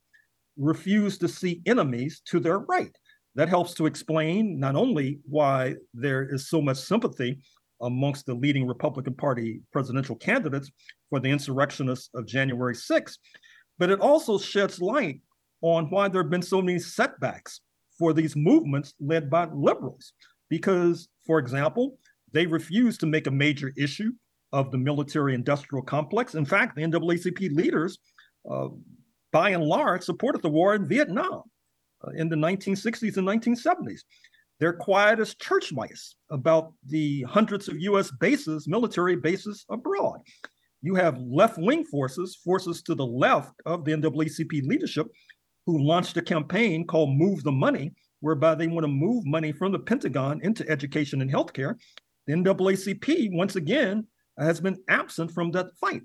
refuse to see enemies to their right. That helps to explain not only why there is so much sympathy amongst the leading Republican Party presidential candidates for the insurrectionists of January 6th, but it also sheds light on why there have been so many setbacks for these movements led by liberals. Because, for example, they refuse to make a major issue of the military industrial complex. In fact, the NAACP leaders, uh, by and large, supported the war in Vietnam uh, in the 1960s and 1970s. They're quiet as church mice about the hundreds of US bases, military bases abroad. You have left wing forces, forces to the left of the NAACP leadership, who launched a campaign called Move the Money, whereby they want to move money from the Pentagon into education and healthcare. The NAACP, once again, has been absent from that fight.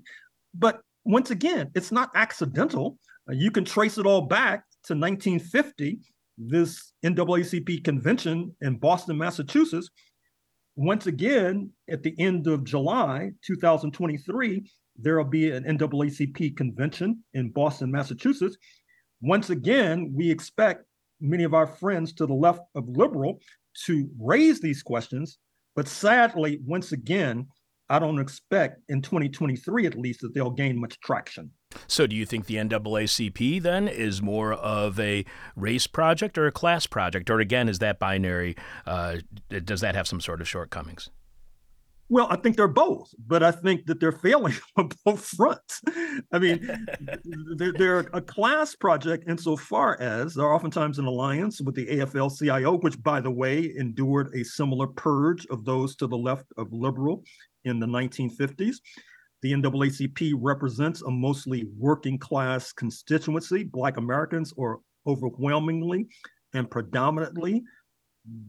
But once again, it's not accidental. Uh, you can trace it all back to 1950, this NAACP convention in Boston, Massachusetts. Once again, at the end of July 2023, there will be an NAACP convention in Boston, Massachusetts. Once again, we expect many of our friends to the left of liberal to raise these questions. But sadly, once again, I don't expect in 2023 at least that they'll gain much traction. So, do you think the NAACP then is more of a race project or a class project? Or again, is that binary? Uh, does that have some sort of shortcomings? Well, I think they're both, but I think that they're failing on both fronts. I mean, they're, they're, a class project insofar as they're oftentimes an alliance with the AFL CIO, which, by the way, endured a similar purge of those to the left of liberal in the 1950s. The NAACP represents a mostly working class constituency. Black Americans are overwhelmingly and predominantly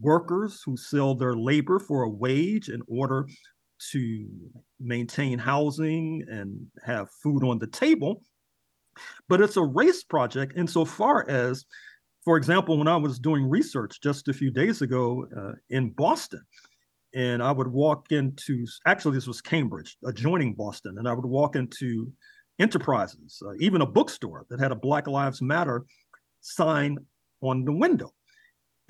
workers who sell their labor for a wage in order to maintain housing and have food on the table. But it's a race project insofar as, for example, when I was doing research just a few days ago uh, in Boston, and I would walk into, actually, this was Cambridge, adjoining Boston, and I would walk into enterprises, uh, even a bookstore that had a Black Lives Matter sign on the window.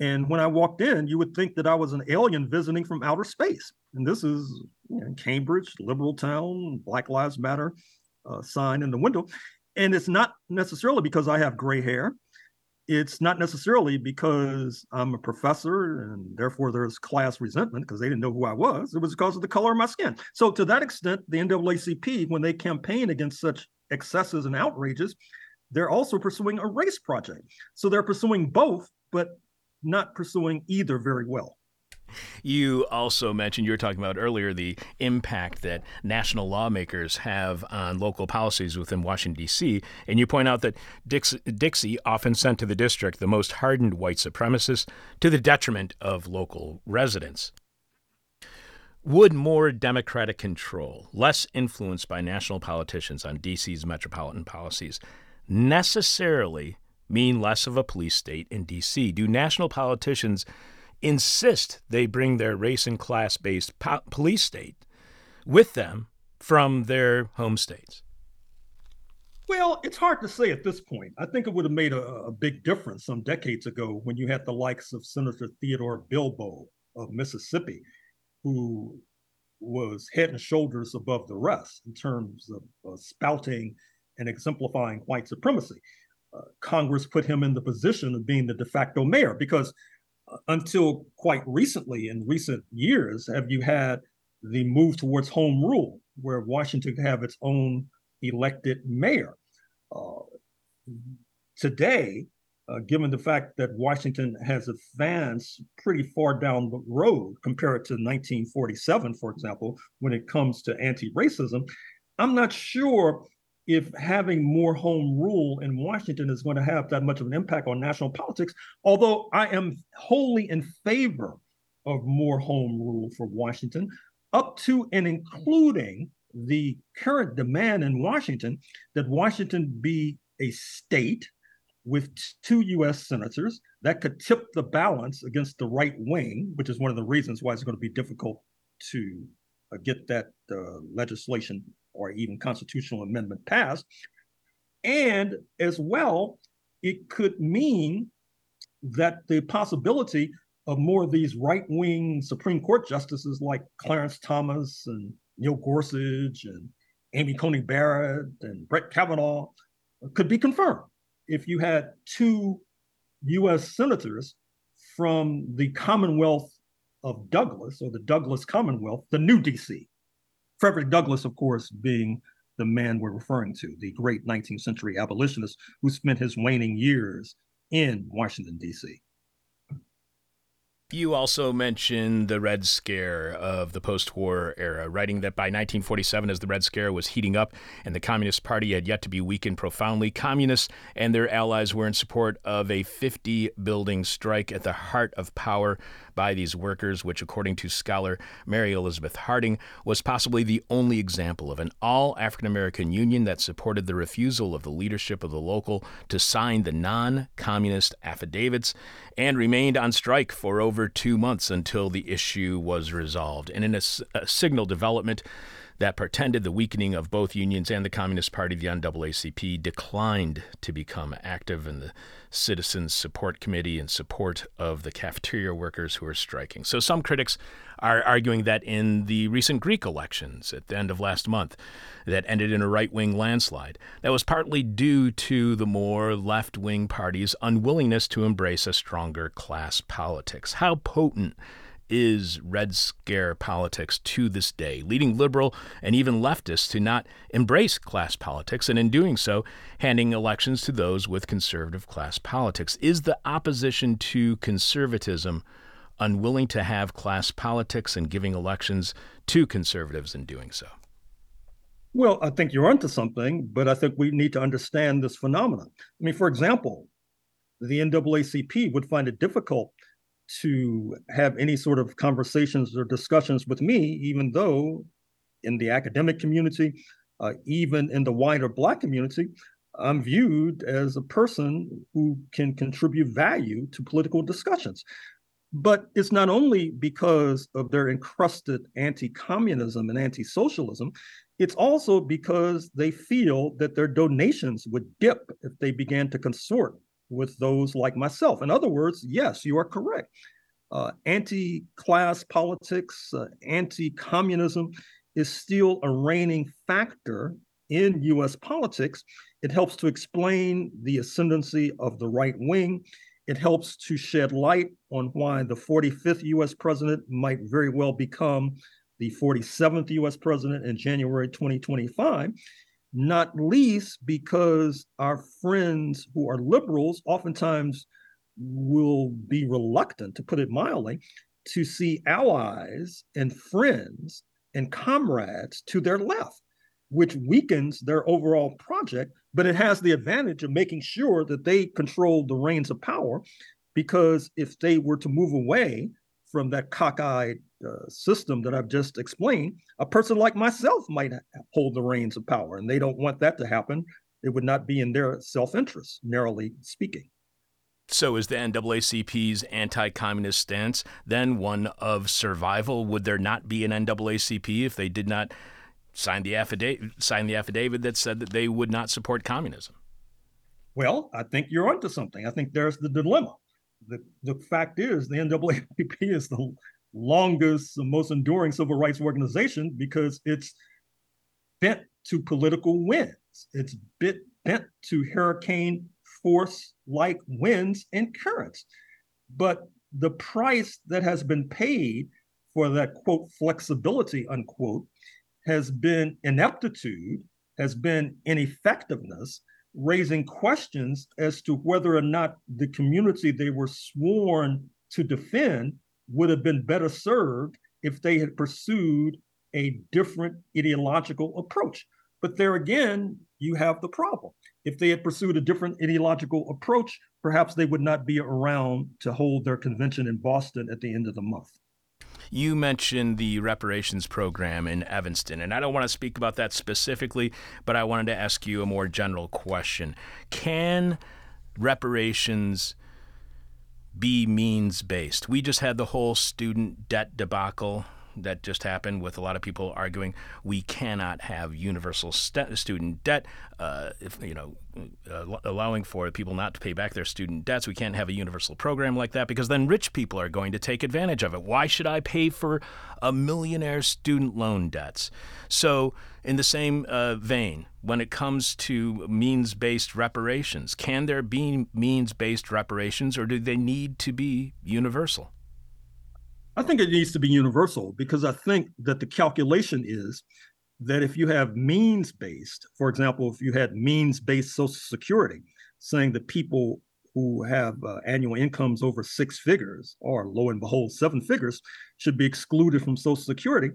And when I walked in, you would think that I was an alien visiting from outer space. And this is you know, Cambridge, liberal town, Black Lives Matter uh, sign in the window. And it's not necessarily because I have gray hair. It's not necessarily because I'm a professor and therefore there's class resentment because they didn't know who I was. It was because of the color of my skin. So, to that extent, the NAACP, when they campaign against such excesses and outrages, they're also pursuing a race project. So, they're pursuing both, but not pursuing either very well. You also mentioned, you were talking about earlier, the impact that national lawmakers have on local policies within Washington, D.C. And you point out that Dix- Dixie often sent to the district the most hardened white supremacists to the detriment of local residents. Would more Democratic control, less influenced by national politicians on D.C.'s metropolitan policies, necessarily mean less of a police state in D.C.? Do national politicians insist they bring their race and class based po- police state with them from their home states? Well, it's hard to say at this point. I think it would have made a, a, big difference some decades ago when you had the likes of Senator Theodore Bilbo of Mississippi, who was head and shoulders above the rest in terms of uh, spouting and exemplifying white supremacy. Congress put him in the position of being the de facto mayor because uh, until quite recently, in recent years, have you had the move towards home rule, where Washington could have its own elected mayor. Uh, today, uh, given the fact that Washington has advanced pretty far down the road compared to 1947, for example, when it comes to anti racism, I'm not sure if having more home rule in Washington is going to have that much of an impact on national politics, although I am wholly in favor of more home rule for Washington, up to and including the current demand in Washington that Washington be a state with two US senators that could tip the balance against the right wing, which is one of the reasons why it's going to be difficult to uh, get that uh, legislation or even constitutional amendment passed. And as well, it could mean that the possibility of more of these right wing Supreme Court justices like Clarence Thomas and Neil Gorsuch and Amy Coney Barrett and Brett Kavanaugh could be confirmed if you had two US senators from the Commonwealth of Douglass or the Douglass Commonwealth, the new DC. Frederick Douglass, of course, being the man we're referring to, the great 19th century abolitionist who spent his waning years in Washington, D.C. You also mentioned the Red Scare of the post war era, writing that by 1947, as the Red Scare was heating up and the Communist Party had yet to be weakened profoundly, communists and their allies were in support of a 50 building strike at the heart of power by these workers, which, according to scholar Mary Elizabeth Harding, was possibly the only example of an all African American union that supported the refusal of the leadership of the local to sign the non communist affidavits and remained on strike for over two months until the issue was resolved. And in a, a signal development, that portended the weakening of both unions and the Communist Party, the NAACP, declined to become active in the Citizens Support Committee in support of the cafeteria workers who are striking. So some critics are arguing that in the recent Greek elections at the end of last month, that ended in a right wing landslide, that was partly due to the more left wing party's unwillingness to embrace a stronger class politics. How potent is Red Scare politics to this day, leading liberal and even leftists to not embrace class politics, and in doing so, handing elections to those with conservative class politics. Is the opposition to conservatism unwilling to have class politics and giving elections to conservatives in doing so? Well, I think you're onto something, but I think we need to understand this phenomenon. I mean, for example, the NAACP would find it difficult to have any sort of conversations or discussions with me, even though in the academic community, uh, even in the wider Black community, I'm viewed as a person who can contribute value to political discussions. But it's not only because of their encrusted anti communism and anti socialism, it's also because they feel that their donations would dip if they began to consort with those like myself. In other words, yes, you are correct. Uh, anti class politics, uh, anti communism is still a reigning factor in US politics. It helps to explain the ascendancy of the right wing. It helps to shed light on why the 45th US president might very well become the 47th US president in January 2025 not least because our friends who are liberals oftentimes will be reluctant, to put it mildly, to see allies and friends and comrades to their left, which weakens their overall project. But it has the advantage of making sure that they control the reins of power, because if they were to move away from that cockeyed uh, system that I've just explained, a person like myself might hold the reins of power, and they don't want that to happen. It would not be in their self interest, narrowly speaking. So, is the NAACP's anti communist stance then one of survival? Would there not be an NAACP if they did not sign the affidavit, sign the affidavit that said that they would not support communism? Well, I think you're onto something. I think there's the dilemma. The, the fact is, the NAACP is the longest, and most enduring civil rights organization because it's bent to political winds. It's bit bent to hurricane force like winds and currents. But the price that has been paid for that quote flexibility unquote has been ineptitude, has been ineffectiveness, raising questions as to whether or not the community they were sworn to defend would have been better served if they had pursued a different ideological approach. But there again, you have the problem. If they had pursued a different ideological approach, perhaps they would not be around to hold their convention in Boston at the end of the month. You mentioned the reparations program in Evanston, and I don't want to speak about that specifically, but I wanted to ask you a more general question. Can reparations be means based. We just had the whole student debt debacle that just happened with a lot of people arguing we cannot have universal st- student debt uh, if you know uh, allowing for people not to pay back their student debts. We can't have a universal program like that because then rich people are going to take advantage of it. Why should i pay for a millionaire student loan debts? So in the same uh, vein when it comes to means based reparations. Can there be means based reparations or do they need to be universal? I think it needs to be universal because I think that the calculation is that if you have means based, for example, if you had means based Social Security, saying that people who have uh, annual incomes over six figures or lo and behold, seven figures should be excluded from Social Security,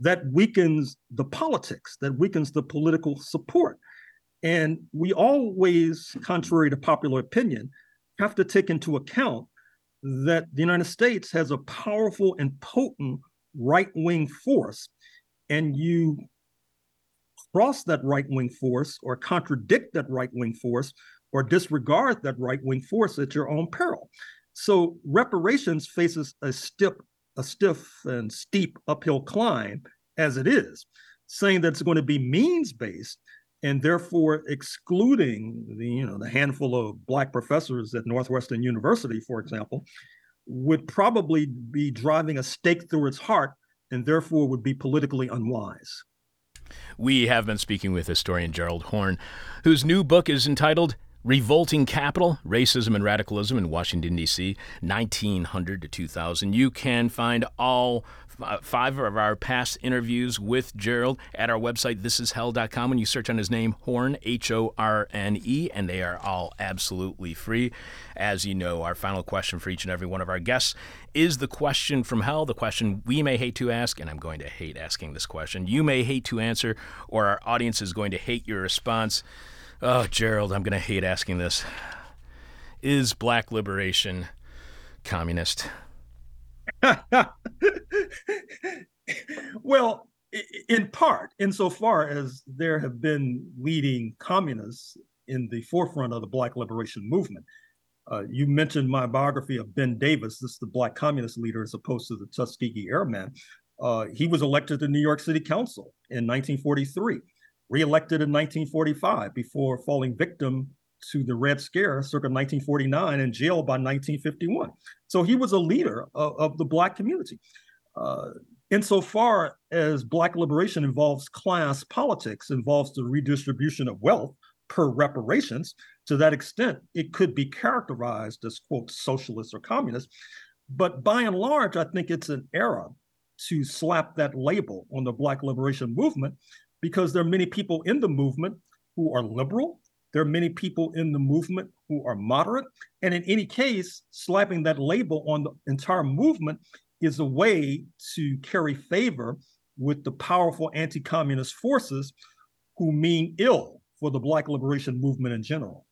that weakens the politics, that weakens the political support. And we always, contrary to popular opinion, have to take into account that the United States has a powerful and potent right wing force, and you cross that right wing force or contradict that right wing force or disregard that right wing force at your own peril. So reparations faces a stiff, a stiff and steep uphill climb as it is. saying that it's going to be means based and therefore excluding the you know the handful of black professors at Northwestern University, for example, would probably be driving a stake through its heart and therefore would be politically unwise. We have been speaking with historian Gerald Horne, whose new book is entitled Revolting Capital Racism and Radicalism in Washington, D.C., 1900 to 2000. You can find all five of our past interviews with Gerald at our website, thisishell.com. When you search on his name, Horne, H O R N E, and they are all absolutely free. As you know, our final question for each and every one of our guests is the question from hell, the question we may hate to ask, and I'm going to hate asking this question. You may hate to answer, or our audience is going to hate your response. Oh, Gerald, I'm going to hate asking this. Is black liberation communist? well, in part, insofar as there have been leading communists in the forefront of the Black liberation movement. Uh, you mentioned my biography of Ben Davis. This is the Black communist leader as opposed to the Tuskegee Airman. Uh, he was elected to New York City Council in 1943 reelected in 1945 before falling victim to the Red Scare circa 1949 and jailed by 1951. So he was a leader of, of the Black community. Uh, insofar as Black liberation involves class politics, involves the redistribution of wealth per reparations, to that extent, it could be characterized as, quote, socialist or communist. But by and large, I think it's an error to slap that label on the Black liberation movement because there are many people in the movement who are liberal. There are many people in the movement who are moderate. And in any case, slapping that label on the entire movement is a way to carry favor with the powerful anti communist forces who mean ill for the Black liberation movement in general.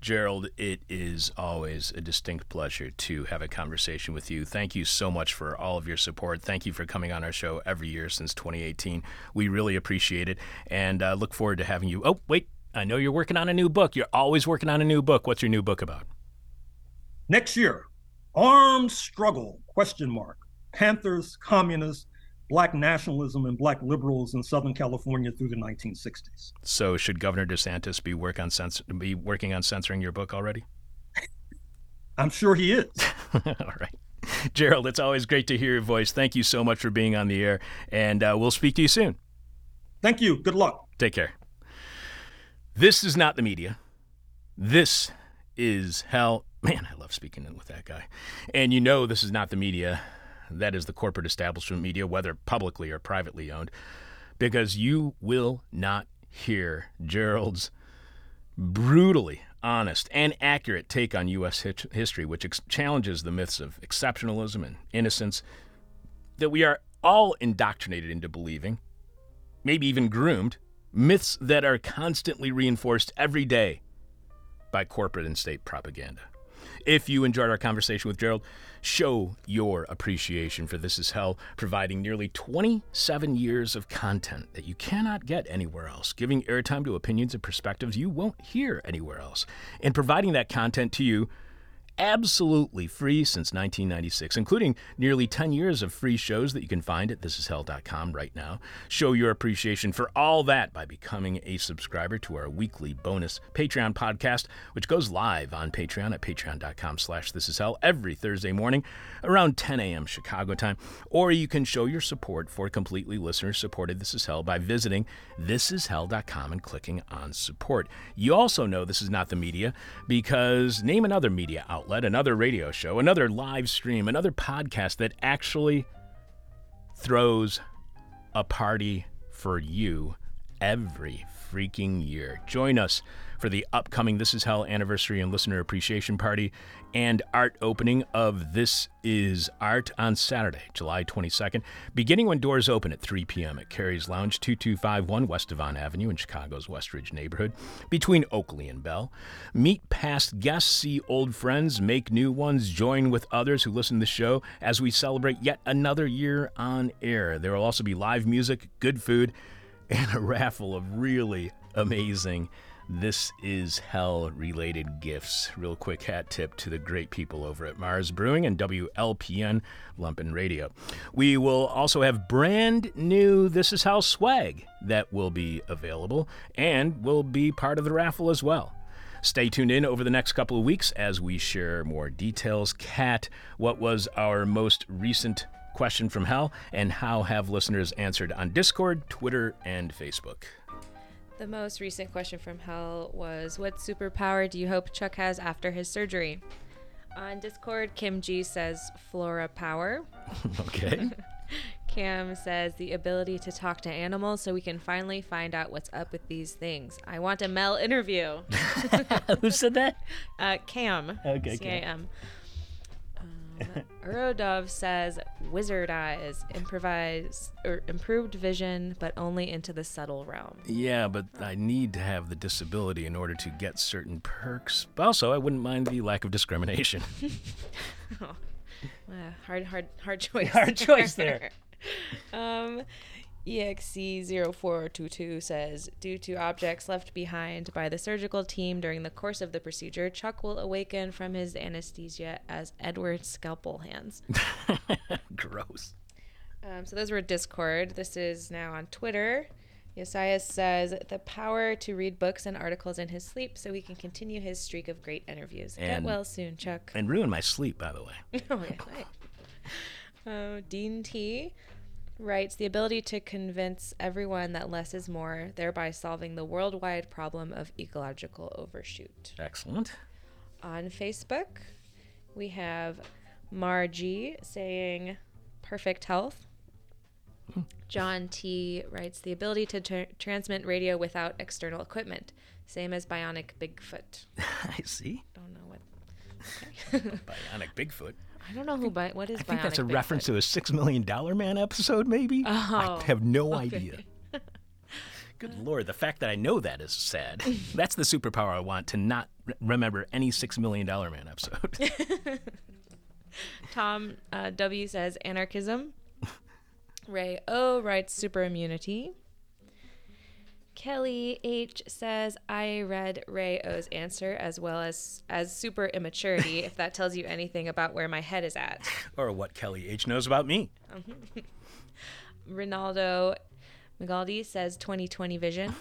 Gerald, it is always a distinct pleasure to have a conversation with you. Thank you so much for all of your support. Thank you for coming on our show every year since 2018. We really appreciate it and uh, look forward to having you. Oh, wait, I know you're working on a new book. You're always working on a new book. What's your new book about? Next year, Armed Struggle, question mark. Panthers, communists, black nationalism and black liberals in Southern California through the 1960s. So, should Governor DeSantis be work on cens- be working on censoring your book already? I'm sure he is. All right. Gerald, it's always great to hear your voice. Thank you so much for being on the air, and uh, we'll speak to you soon. Thank you. Good luck. Take care. This is not the media. This is hell. Man, I love speaking with that guy. And you know this is not the media that is the corporate establishment media, whether publicly or privately owned, because you will not hear Gerald's brutally honest and accurate take on U.S. history, which ex- challenges the myths of exceptionalism and innocence that we are all indoctrinated into believing, maybe even groomed, myths that are constantly reinforced every day by corporate and state propaganda. If you enjoyed our conversation with Gerald, show your appreciation for This Is Hell, providing nearly 27 years of content that you cannot get anywhere else, giving airtime to opinions and perspectives you won't hear anywhere else, and providing that content to you absolutely free since 1996, including nearly 10 years of free shows that you can find at thisishell.com right now. Show your appreciation for all that by becoming a subscriber to our weekly bonus Patreon podcast, which goes live on Patreon at patreon.com slash thisishell every Thursday morning around 10 a.m. Chicago time. Or you can show your support for completely listener-supported This Is Hell by visiting thisishell.com and clicking on support. You also know this is not the media because name another media outlet outlet, another radio show, another live stream, another podcast that actually throws a party for you every freaking year. Join us for the upcoming This Is Hell anniversary and listener appreciation party and art opening of This Is Art on Saturday, July 22nd, beginning when doors open at 3 p.m. at Carrie's Lounge, 2251 West Devon Avenue in Chicago's Westridge neighborhood, between Oakley and Bell. Meet past guests, see old friends, make new ones, join with others who listen to the show as we celebrate yet another year on air. There will also be live music, good food, and a raffle of really amazing This is hell related gifts. Real quick hat tip to the great people over at Marz Brewing and WLPN Lumpen Radio. We will also have brand new This Is Hell swag that will be available and will be part of the raffle as well. Stay tuned in over the next couple of weeks as we share more details. Kat, what was our most recent question from hell, and how have listeners answered on Discord, Twitter, and Facebook? The most recent question from Hell was What superpower do you hope Chuck has after his surgery? On Discord, Kim G says Flora power. okay. Cam says the ability to talk to animals so we can finally find out what's up with these things. I want a Mel interview. Who said that? Uh, Cam. Okay, C A Um, says wizard eyes, improvise or improved vision, but only into the subtle realm. Yeah, but I need to have the disability in order to get certain perks. But also, I wouldn't mind the lack of discrimination. Uh, hard, hard, hard choice. Hard choice there. um, EXC0422 says Due to objects left behind by the surgical team during the course of the procedure, Chuck will awaken from his anesthesia as Edward Scalpel Hands. Gross. Um, so those were Discord. This is now on Twitter. Yesias says the power to read books and articles in his sleep so he can continue his streak of great interviews. Get well soon, Chuck. And ruin my sleep, by the way. oh, yeah, right. Uh, Dean T writes the ability to convince everyone that less is more, thereby solving the worldwide problem of ecological overshoot. Excellent. On Facebook, we have Margie saying perfect health. Hmm. John T writes the ability to tr- transmit radio without external equipment, same as bionic Bigfoot. I see. Don't know what. Bionic Bigfoot. I don't know who. Bi- what is I think that's a Bigfoot? reference to a Six Million Dollar Man episode, maybe? Oh, I have no okay. idea. Good lord, the fact that I know that is sad. That's the superpower I want to not re- remember any Six Million Dollar Man episode. Tom uh, W says anarchism. Ray O writes super immunity. Kelly H says I read Ray O's answer as well as as super immaturity. if that tells you anything about where my head is at. or what Kelly H knows about me. Ronaldo Magaldi says 2020 vision.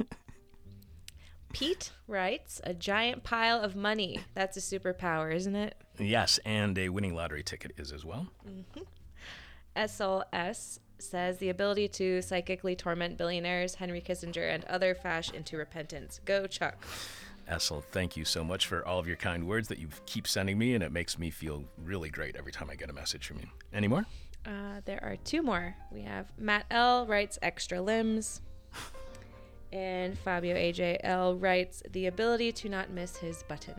Pete writes a giant pile of money. That's a superpower, isn't it? Yes, and a winning lottery ticket is as well. Mm-hmm. SLS says the ability to psychically torment billionaires, Henry Kissinger, and other fash into repentance. Go, Chuck. Essel, thank you so much for all of your kind words that you keep sending me, and it makes me feel really great every time I get a message from you. Any more? Uh, there are two more. We have Matt L writes extra limbs. And Fabio AJL writes the ability to not miss his button.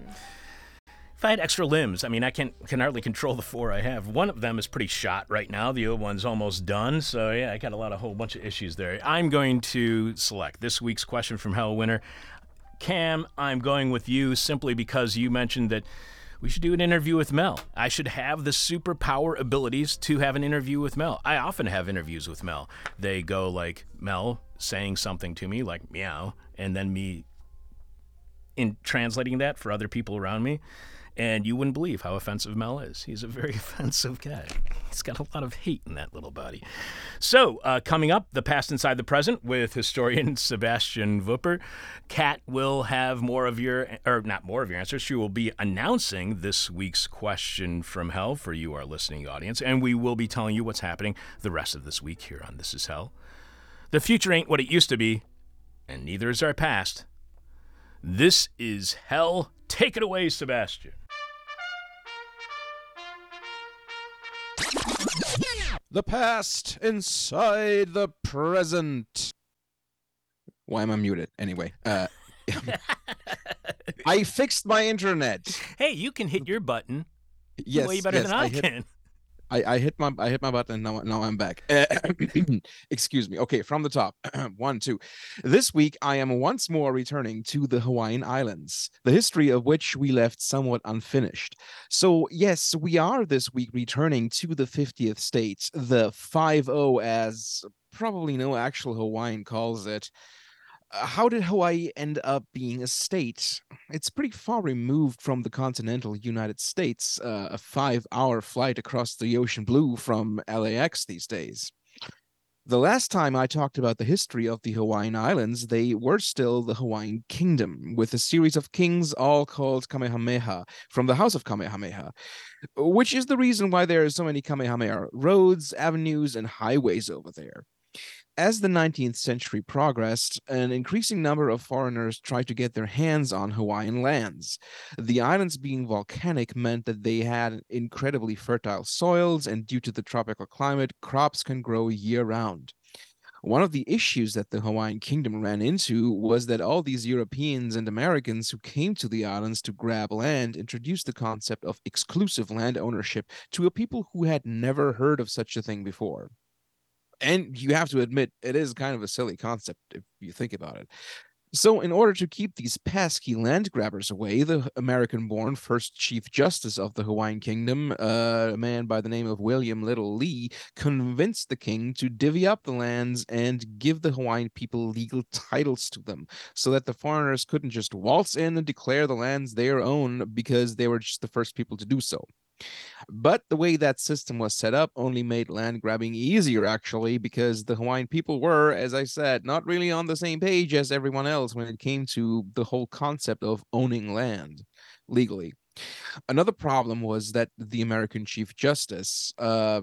If I had extra limbs, I mean, I can can hardly control the four I have. One of them is pretty shot right now. The other one's almost done. So yeah, I got a lot, a whole bunch of issues there. I'm going to select this week's question from Hell winner. Cam, I'm going with you simply because you mentioned that we should do an interview with Mel. I should have the superpower abilities to have an interview with Mel. I often have interviews with Mel. They go like Mel saying something to me, like meow, and then me in translating that for other people around me. And you wouldn't believe how offensive Mel is. He's a very offensive guy. He's got a lot of hate in that little body. So, uh, coming up, the past inside the present with historian Sebastian Wüpper. Kat will have more of your, or not more of your answers. She will be announcing this week's question from hell for you, our listening audience, and we will be telling you what's happening the rest of this week here on This Is Hell. The future ain't what it used to be, and neither is our past. This is hell. Take it away, Sebastian. The past inside the present. Why am I muted? Anyway, uh, I fixed my internet. Hey, you can hit your button Yes, way better yes, than I, hit, can. I, I hit my I hit my button. Now now I'm back. Uh, excuse me. Okay, from the top. One, two. This week I am once more returning to the Hawaiian Islands, the history of which we left somewhat unfinished. So yes, we are this week returning to the 50th state, the 5-0 as probably no actual Hawaiian calls it. Uh, how did Hawaii end up being a state? It's pretty far removed from the continental United States, uh, a five hour flight across the ocean blue from LAX these days. The last time I talked about the history of the Hawaiian Islands, they were still the Hawaiian Kingdom, with a series of kings all called Kamehameha from the House of Kamehameha, which is the reason why there are so many Kamehameha roads, avenues, and highways over there. As the 19th century progressed, an increasing number of foreigners tried to get their hands on Hawaiian lands. The islands being volcanic meant that they had incredibly fertile soils, and due to the tropical climate, crops can grow year round. One of the issues that the Hawaiian kingdom ran into was that all these Europeans and Americans who came to the islands to grab land introduced the concept of exclusive land ownership to a people who had never heard of such a thing before and you have to admit it is kind of a silly concept if you think about it. So, in order to keep these pesky land grabbers away, the American born first Chief Justice of the Hawaiian Kingdom, uh, a man by the name of William Little Lee, convinced the king to divvy up the lands and give the Hawaiian people legal titles to them so that the foreigners couldn't just waltz in and declare the lands their own because they were just the first people to do so. But the way that system was set up only made land grabbing easier, actually, because the Hawaiian people were, as I said, not really on the same page as everyone else when it came to the whole concept of owning land legally. Another problem was that the American Chief Justice uh,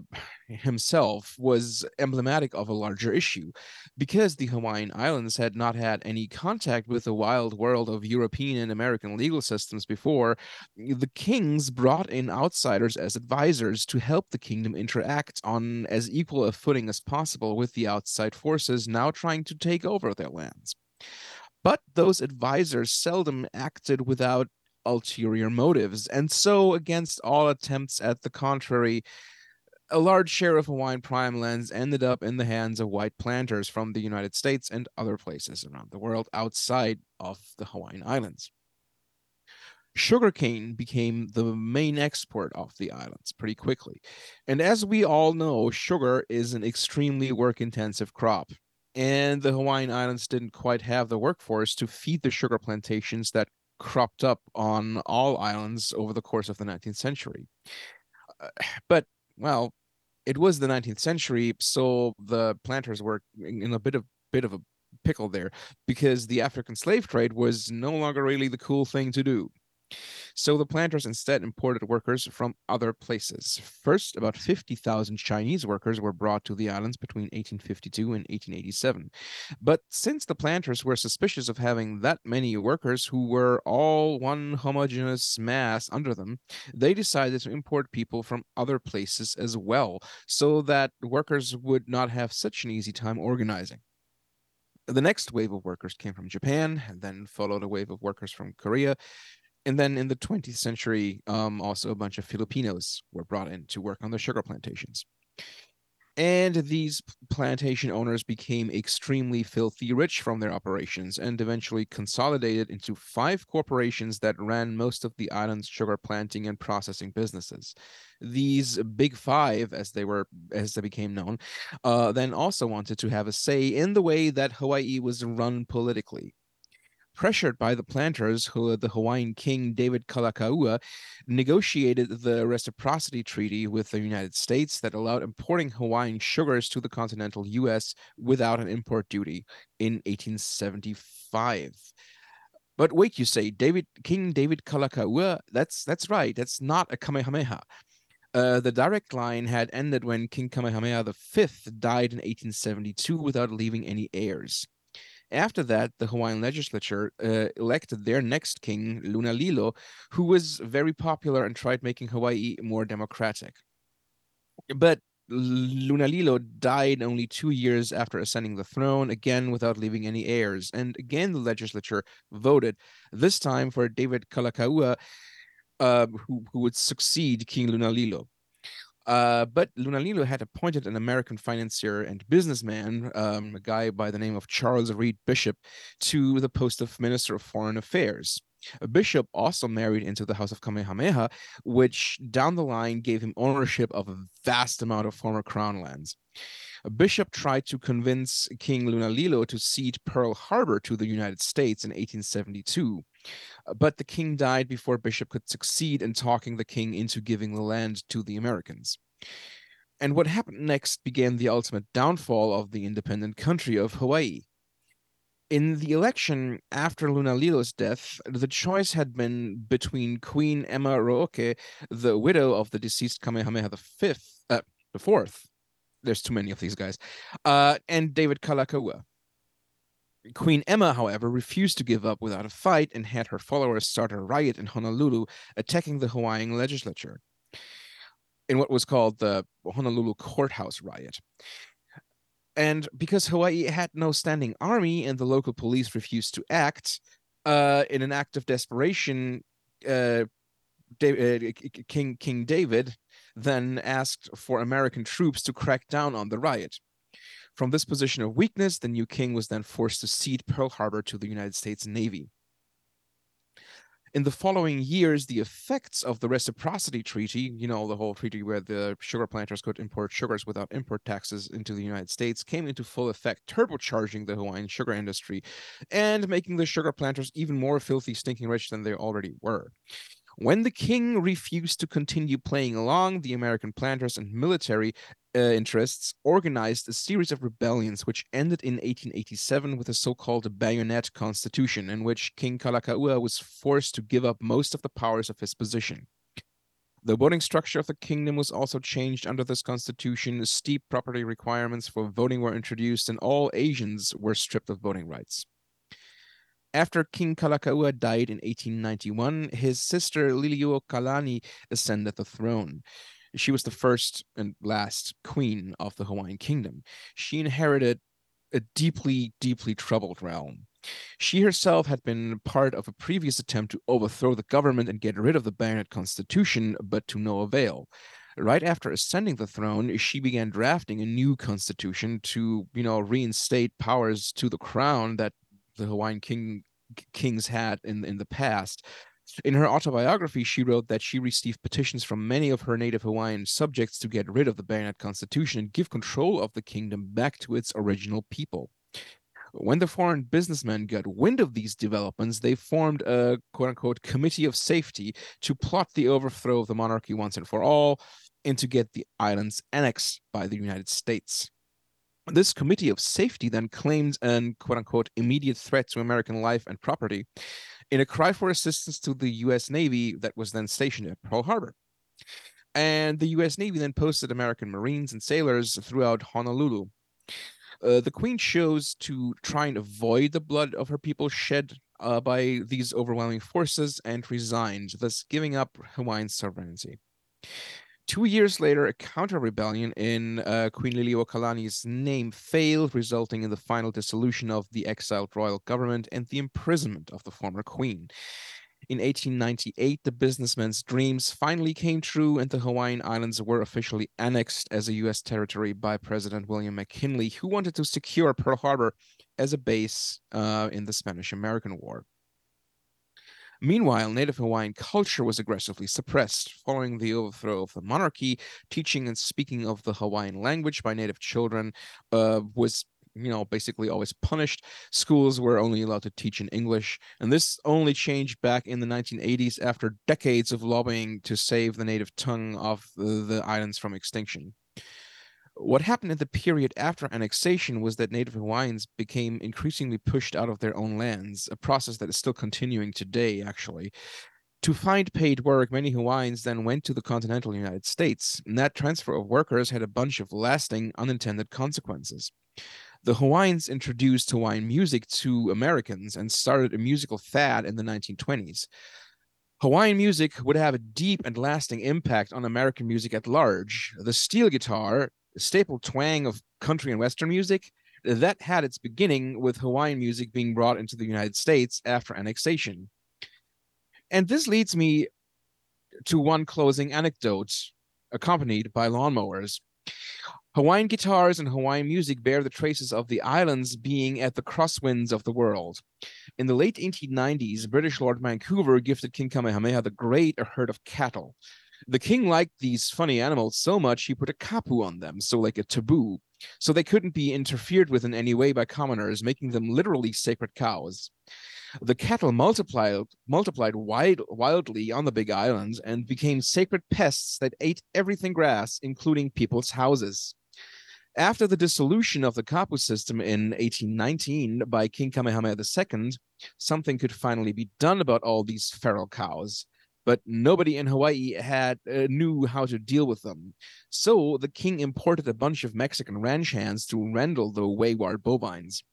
himself was emblematic of a larger issue. Because the Hawaiian Islands had not had any contact with the wild world of European and American legal systems before, the kings brought in outsiders as advisors to help the kingdom interact on as equal a footing as possible with the outside forces now trying to take over their lands. But those advisors seldom acted without ulterior motives. And so, against all attempts at the contrary, a large share of Hawaiian prime lands ended up in the hands of white planters from the United States and other places around the world outside of the Hawaiian Islands. Sugarcane became the main export of the islands pretty quickly. And as we all know, sugar is an extremely work intensive crop. And the Hawaiian Islands didn't quite have the workforce to feed the sugar plantations that cropped up on all islands over the course of the 19th century. Uh, but, well, it was the 19th century, so the planters were in a bit of bit of a pickle there because the African slave trade was no longer really the cool thing to do. So the planters instead imported workers from other places. First, about 50,000 Chinese workers were brought to the islands between 1852 and 1887. But since the planters were suspicious of having that many workers who were all one homogeneous mass under them, they decided to import people from other places as well, so that workers would not have such an easy time organizing. The next wave of workers came from Japan, and then followed a wave of workers from Korea, and then in the 20th century, um, also a bunch of Filipinos were brought in to work on the sugar plantations. And these plantation owners became extremely filthy rich from their operations and eventually consolidated into five corporations that ran most of the island's sugar planting and processing businesses. These big five, as they were as they became known, uh, then also wanted to have a say in the way that Hawaii was run politically pressured by the planters, who the Hawaiian king David Kalakaua negotiated the reciprocity treaty with the United States that allowed importing Hawaiian sugars to the continental U.S. without an import duty in 1875. But wait, you say David King David Kalakaua? That's that's right. That's not a Kamehameha. Uh, the direct line had ended when King Kamehameha V died in 1872 without leaving any heirs. After that, the Hawaiian legislature uh, elected their next king, Lunalilo, who was very popular and tried making Hawaii more democratic. But Lunalilo died only two years after ascending the throne, again without leaving any heirs. And again, the legislature voted, this time for David Kalakaua, uh, who, who would succeed King Lunalilo. Uh, but Lunalilo had appointed an American financier and businessman, um, a guy by the name of Charles Reed Bishop, to the post of Minister of Foreign Affairs. Bishop also married into the House of Kamehameha, which down the line gave him ownership of a vast amount of former crown lands. Bishop tried to convince King Lunalilo to cede Pearl Harbor to the United States in 1872. But the king died before Bishop could succeed in talking the king into giving the land to the Americans. And what happened next began the ultimate downfall of the independent country of Hawaii. In the election after Lunalilo's death, the choice had been between Queen Emma Rooke, the widow of the deceased Kamehameha V, uh, the fourth. There's too many of these guys, uh, and David Kalakaua. Queen Emma, however, refused to give up without a fight and had her followers start a riot in Honolulu, attacking the Hawaiian legislature in what was called the Honolulu Courthouse Riot. And because Hawaii had no standing army and the local police refused to act, uh, in an act of desperation, uh, uh King King David then asked for American troops to crack down on the riot. From this position of weakness, the new king was then forced to cede Pearl Harbor to the United States Navy. In the following years, the effects of the reciprocity treaty, you know, the whole treaty where the sugar planters could import sugars without import taxes into the United States, came into full effect, turbocharging the Hawaiian sugar industry and making the sugar planters even more filthy, stinking rich than they already were. When the king refused to continue playing along, the American planters and military uh, interests organized a series of rebellions which ended in 1887 with the so-called Bayonet Constitution, in which King Kalakaua was forced to give up most of the powers of his position. The voting structure of the kingdom was also changed under this constitution. Steep property requirements for voting were introduced, and all Asians were stripped of voting rights. After King Kalakaua died in 1891, his sister Liliuokalani ascended the throne. She was the first and last queen of the Hawaiian kingdom. She inherited a deeply, deeply troubled realm. She herself had been part of a previous attempt to overthrow the government and get rid of the Bayonet Constitution, but to no avail. Right after ascending the throne, she began drafting a new constitution to, you know, reinstate powers to the crown that the Hawaiian king kings hat in in the past. In her autobiography, she wrote that she received petitions from many of her native Hawaiian subjects to get rid of the Bayonet Constitution and give control of the kingdom back to its original people. When the foreign businessmen got wind of these developments, they formed a quote unquote committee of safety to plot the overthrow of the monarchy once and for all and to get the islands annexed by the United States. This committee of safety then claimed an quote unquote immediate threat to American life and property in a cry for assistance to the US Navy that was then stationed at Pearl Harbor. And the US Navy then posted American Marines and sailors throughout Honolulu. Uh, the Queen chose to try and avoid the blood of her people shed uh, by these overwhelming forces and resigned, thus giving up Hawaiian sovereignty. Two years later, a counter rebellion in uh, Queen Liliuokalani's name failed, resulting in the final dissolution of the exiled royal government and the imprisonment of the former queen. In 1898, the businessman's dreams finally came true, and the Hawaiian Islands were officially annexed as a U.S. territory by President William McKinley, who wanted to secure Pearl Harbor as a base uh, in the Spanish American War. Meanwhile, Native Hawaiian culture was aggressively suppressed. Following the overthrow of the monarchy, teaching and speaking of the Hawaiian language by Native children uh, was you know basically always punished schools were only allowed to teach in english and this only changed back in the 1980s after decades of lobbying to save the native tongue of the, the islands from extinction what happened in the period after annexation was that Native Hawaiians became increasingly pushed out of their own lands, a process that is still continuing today, actually. To find paid work, many Hawaiians then went to the continental United States, and that transfer of workers had a bunch of lasting unintended consequences. The Hawaiians introduced Hawaiian music to Americans and started a musical fad in the 1920s. Hawaiian music would have a deep and lasting impact on American music at large. The steel guitar staple twang of country and Western music, that had its beginning with Hawaiian music being brought into the United States after annexation. And this leads me to one closing anecdote accompanied by lawnmowers. Hawaiian guitars and Hawaiian music bear the traces of the islands being at the crosswinds of the world. In the late 1890s, British Lord Vancouver gifted King Kamehameha the Great a herd of cattle. The king liked these funny animals so much he put a kapu on them, so like a taboo. so they couldn't be interfered with in any way by commoners, making them literally sacred cows. The cattle multiplied multiplied wide, wildly on the Big Island and became sacred pests that ate everything grass, including people's houses. After the dissolution of the Kapu system in 1819 by King Kamehameha II, something could finally be done about all these feral cows but nobody in Hawaii had uh, knew how to deal with them. So the king imported a bunch of Mexican ranch hands to wrangle the wayward bovines.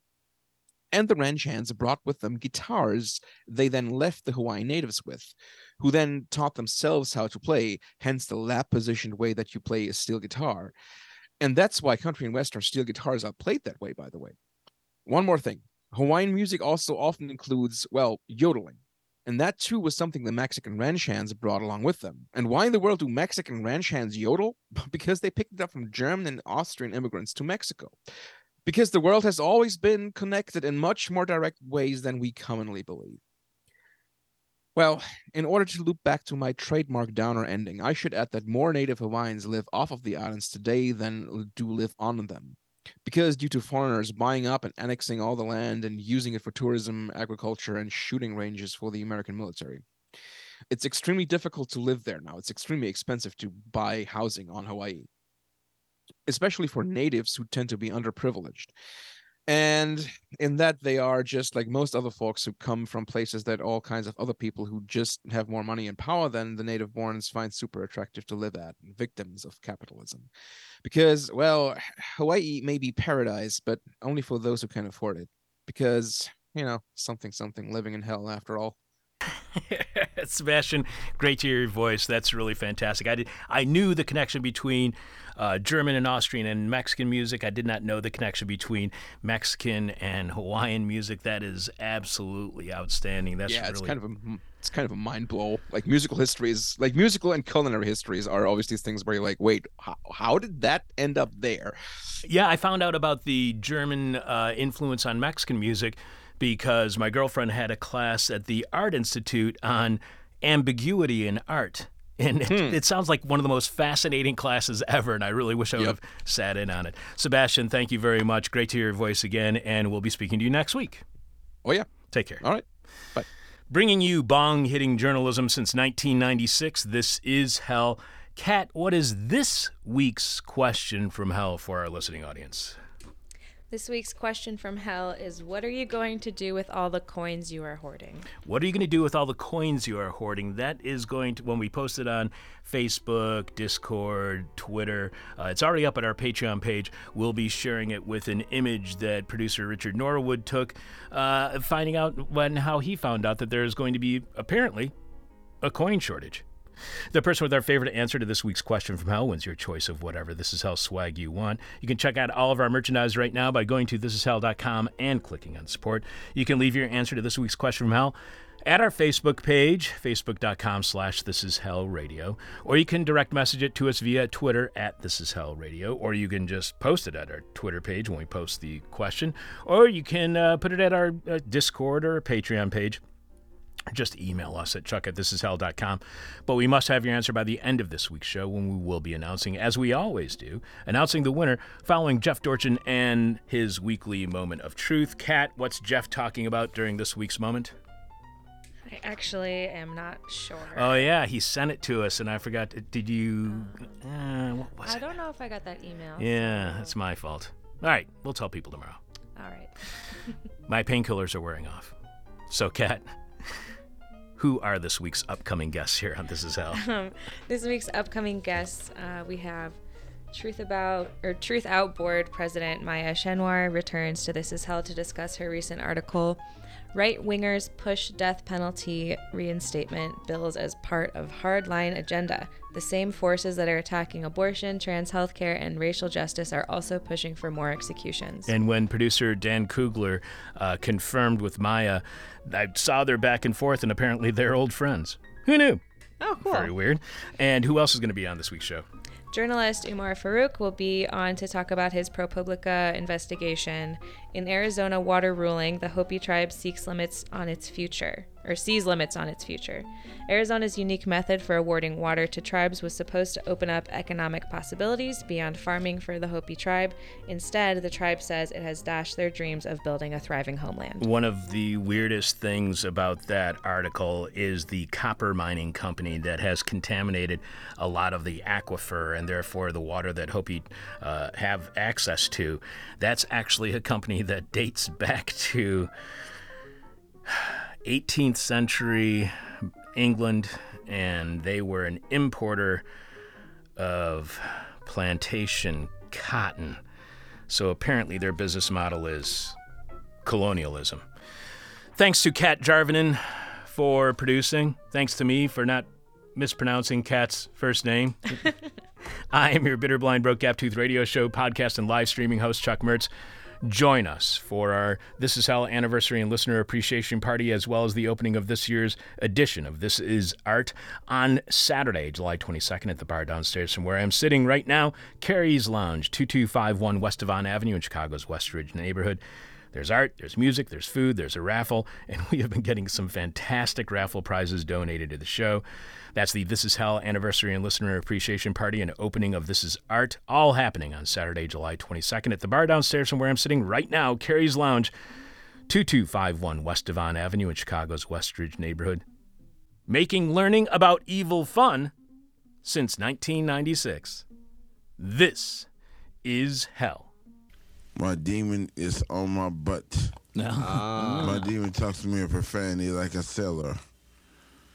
And the ranch hands brought with them guitars they then left the Hawaiian natives with, who then taught themselves how to play, hence the lap positioned way that you play a steel guitar. And that's why country and western steel guitars are played that way, by the way. One more thing Hawaiian music also often includes, well, yodeling and that too was something the Mexican ranch hands brought along with them. And why in the world do Mexican ranch hands yodel? Because they picked it up from German and Austrian immigrants to Mexico. Because the world has always been connected in much more direct ways than we commonly believe. Well, in order to loop back to my trademark downer ending, I should add that more native Hawaiians live off of the islands today than do live on them because due to foreigners buying up and annexing all the land and using it for tourism, agriculture, and shooting ranges for the American military. It's extremely difficult to live there now. It's extremely expensive to buy housing on Hawaii, especially for natives who tend to be underprivileged and in that they are just like most other folks who come from places that all kinds of other people who just have more money and power than the native borns find super attractive to live at victims of capitalism because well hawaii may be paradise but only for those who can afford it because you know something something living in hell after all Sebastian, great to hear your voice. That's really fantastic. I did, I knew the connection between uh, German and Austrian and Mexican music. I did not know the connection between Mexican and Hawaiian music. That is absolutely outstanding. That's yeah, really... it's kind of a it's kind of a mind blow. Like musical histories, like musical and culinary histories are always these things where you're like, wait, how, how did that end up there? Yeah, I found out about the German uh, influence on Mexican music because my girlfriend had a class at the Art Institute on ambiguity in art. And it, hmm. it, sounds like one of the most fascinating classes ever, and I really wish I would yep. have sat in on it. Sebastian, thank you very much. Great to hear your voice again, and we'll be speaking to you next week. Oh, yeah. Take care. All right. Bye. Bringing you bong hitting journalism since 1996, this is Hell. Kat, what is this week's question from Hell for our listening audience? This week's question from hell is What are you going to do with all the coins you are hoarding? What are you going to do with all the coins you are hoarding? That is going to, when we post it on Facebook, Discord, Twitter, uh, it's already up at our Patreon page. We'll be sharing it with an image that producer Richard Norwood took, uh, finding out when how he found out that there is going to be apparently a coin shortage. The person with our favorite answer to this week's question from hell wins your choice of whatever This Is Hell swag you want. You can check out all of our merchandise right now by going to thisishell.com and clicking on support. You can leave your answer to this week's question from hell at our Facebook page, facebook.com slash this is hell radio, or you can direct message it to us via Twitter at this is hell radio, or you can just post it at our Twitter page when we post the question, or you can uh, put it at our uh, Discord or Patreon page just email us at chuck at thisishell.com. But we must have your answer by the end of this week's show when we will be announcing, as we always do, announcing the winner following Jeff Dorchin and his weekly moment of truth. Kat, what's Jeff talking about during this week's moment? I actually am not sure. Oh, yeah, he sent it to us, and I forgot. Did you. Uh, what was I it? don't know if I got that email. Yeah, so. that's my fault. All right, we'll tell people tomorrow. All right. my painkillers are wearing off. So, Kat who are this week's upcoming guests here on This Is Hell? Um, this week's upcoming guests, uh, we have Truth About or Truthout Board President Maya Schenwar returns to This Is Hell to discuss her recent article Right wingers push death penalty reinstatement bills as part of hardline agenda. The same forces that are attacking abortion, trans healthcare, and racial justice are also pushing for more executions. And when producer Dan Kugler uh, confirmed with Maya, I saw their back and forth, and apparently they're old friends. Who knew? Oh, cool. Very weird. And who else is going to be on this week's show? Journalist Umar Farooq will be on to talk about his ProPublica investigation In Arizona water ruling, the Hopi tribe seeks limits on its future, or sees limits on its future. Arizona's unique method for awarding water to tribes was supposed to open up economic possibilities beyond farming for the Hopi tribe. Instead, the tribe says it has dashed their dreams of building a thriving homeland. One of the weirdest things about that article is the copper mining company that has contaminated a lot of the aquifer and therefore the water that Hopi uh, have access to. That's actually a company that dates back to 18th century England, and they were an importer of plantation cotton. So apparently their business model is colonialism. Thanks to Kat Jarvinen for producing. Thanks to me for not mispronouncing Kat's first name. I am your bitter, blind, broke, gap tooth radio show, podcast, and live streaming host, Chuck Mertz. Join us for our This Is Hell anniversary and listener appreciation party, as well as the opening of this year's edition of This Is Art on Saturday, July 22nd at the bar downstairs from where I'm sitting right now, Carrie's Lounge, 2251 West Devon Avenue in Chicago's West Ridge neighborhood. There's art, there's music, there's food, there's a raffle, and we have been getting some fantastic raffle prizes donated to the show. That's the This Is Hell anniversary and listener appreciation party and opening of This Is Art, all happening on Saturday, July 22nd at the bar downstairs from where I'm sitting right now, Carrie's Lounge, 2251 West Devon Avenue in Chicago's West Ridge neighborhood. Making learning about evil fun since 1996. This is hell. My demon is on my butt. Ah. My demon talks to me in profanity like a sailor.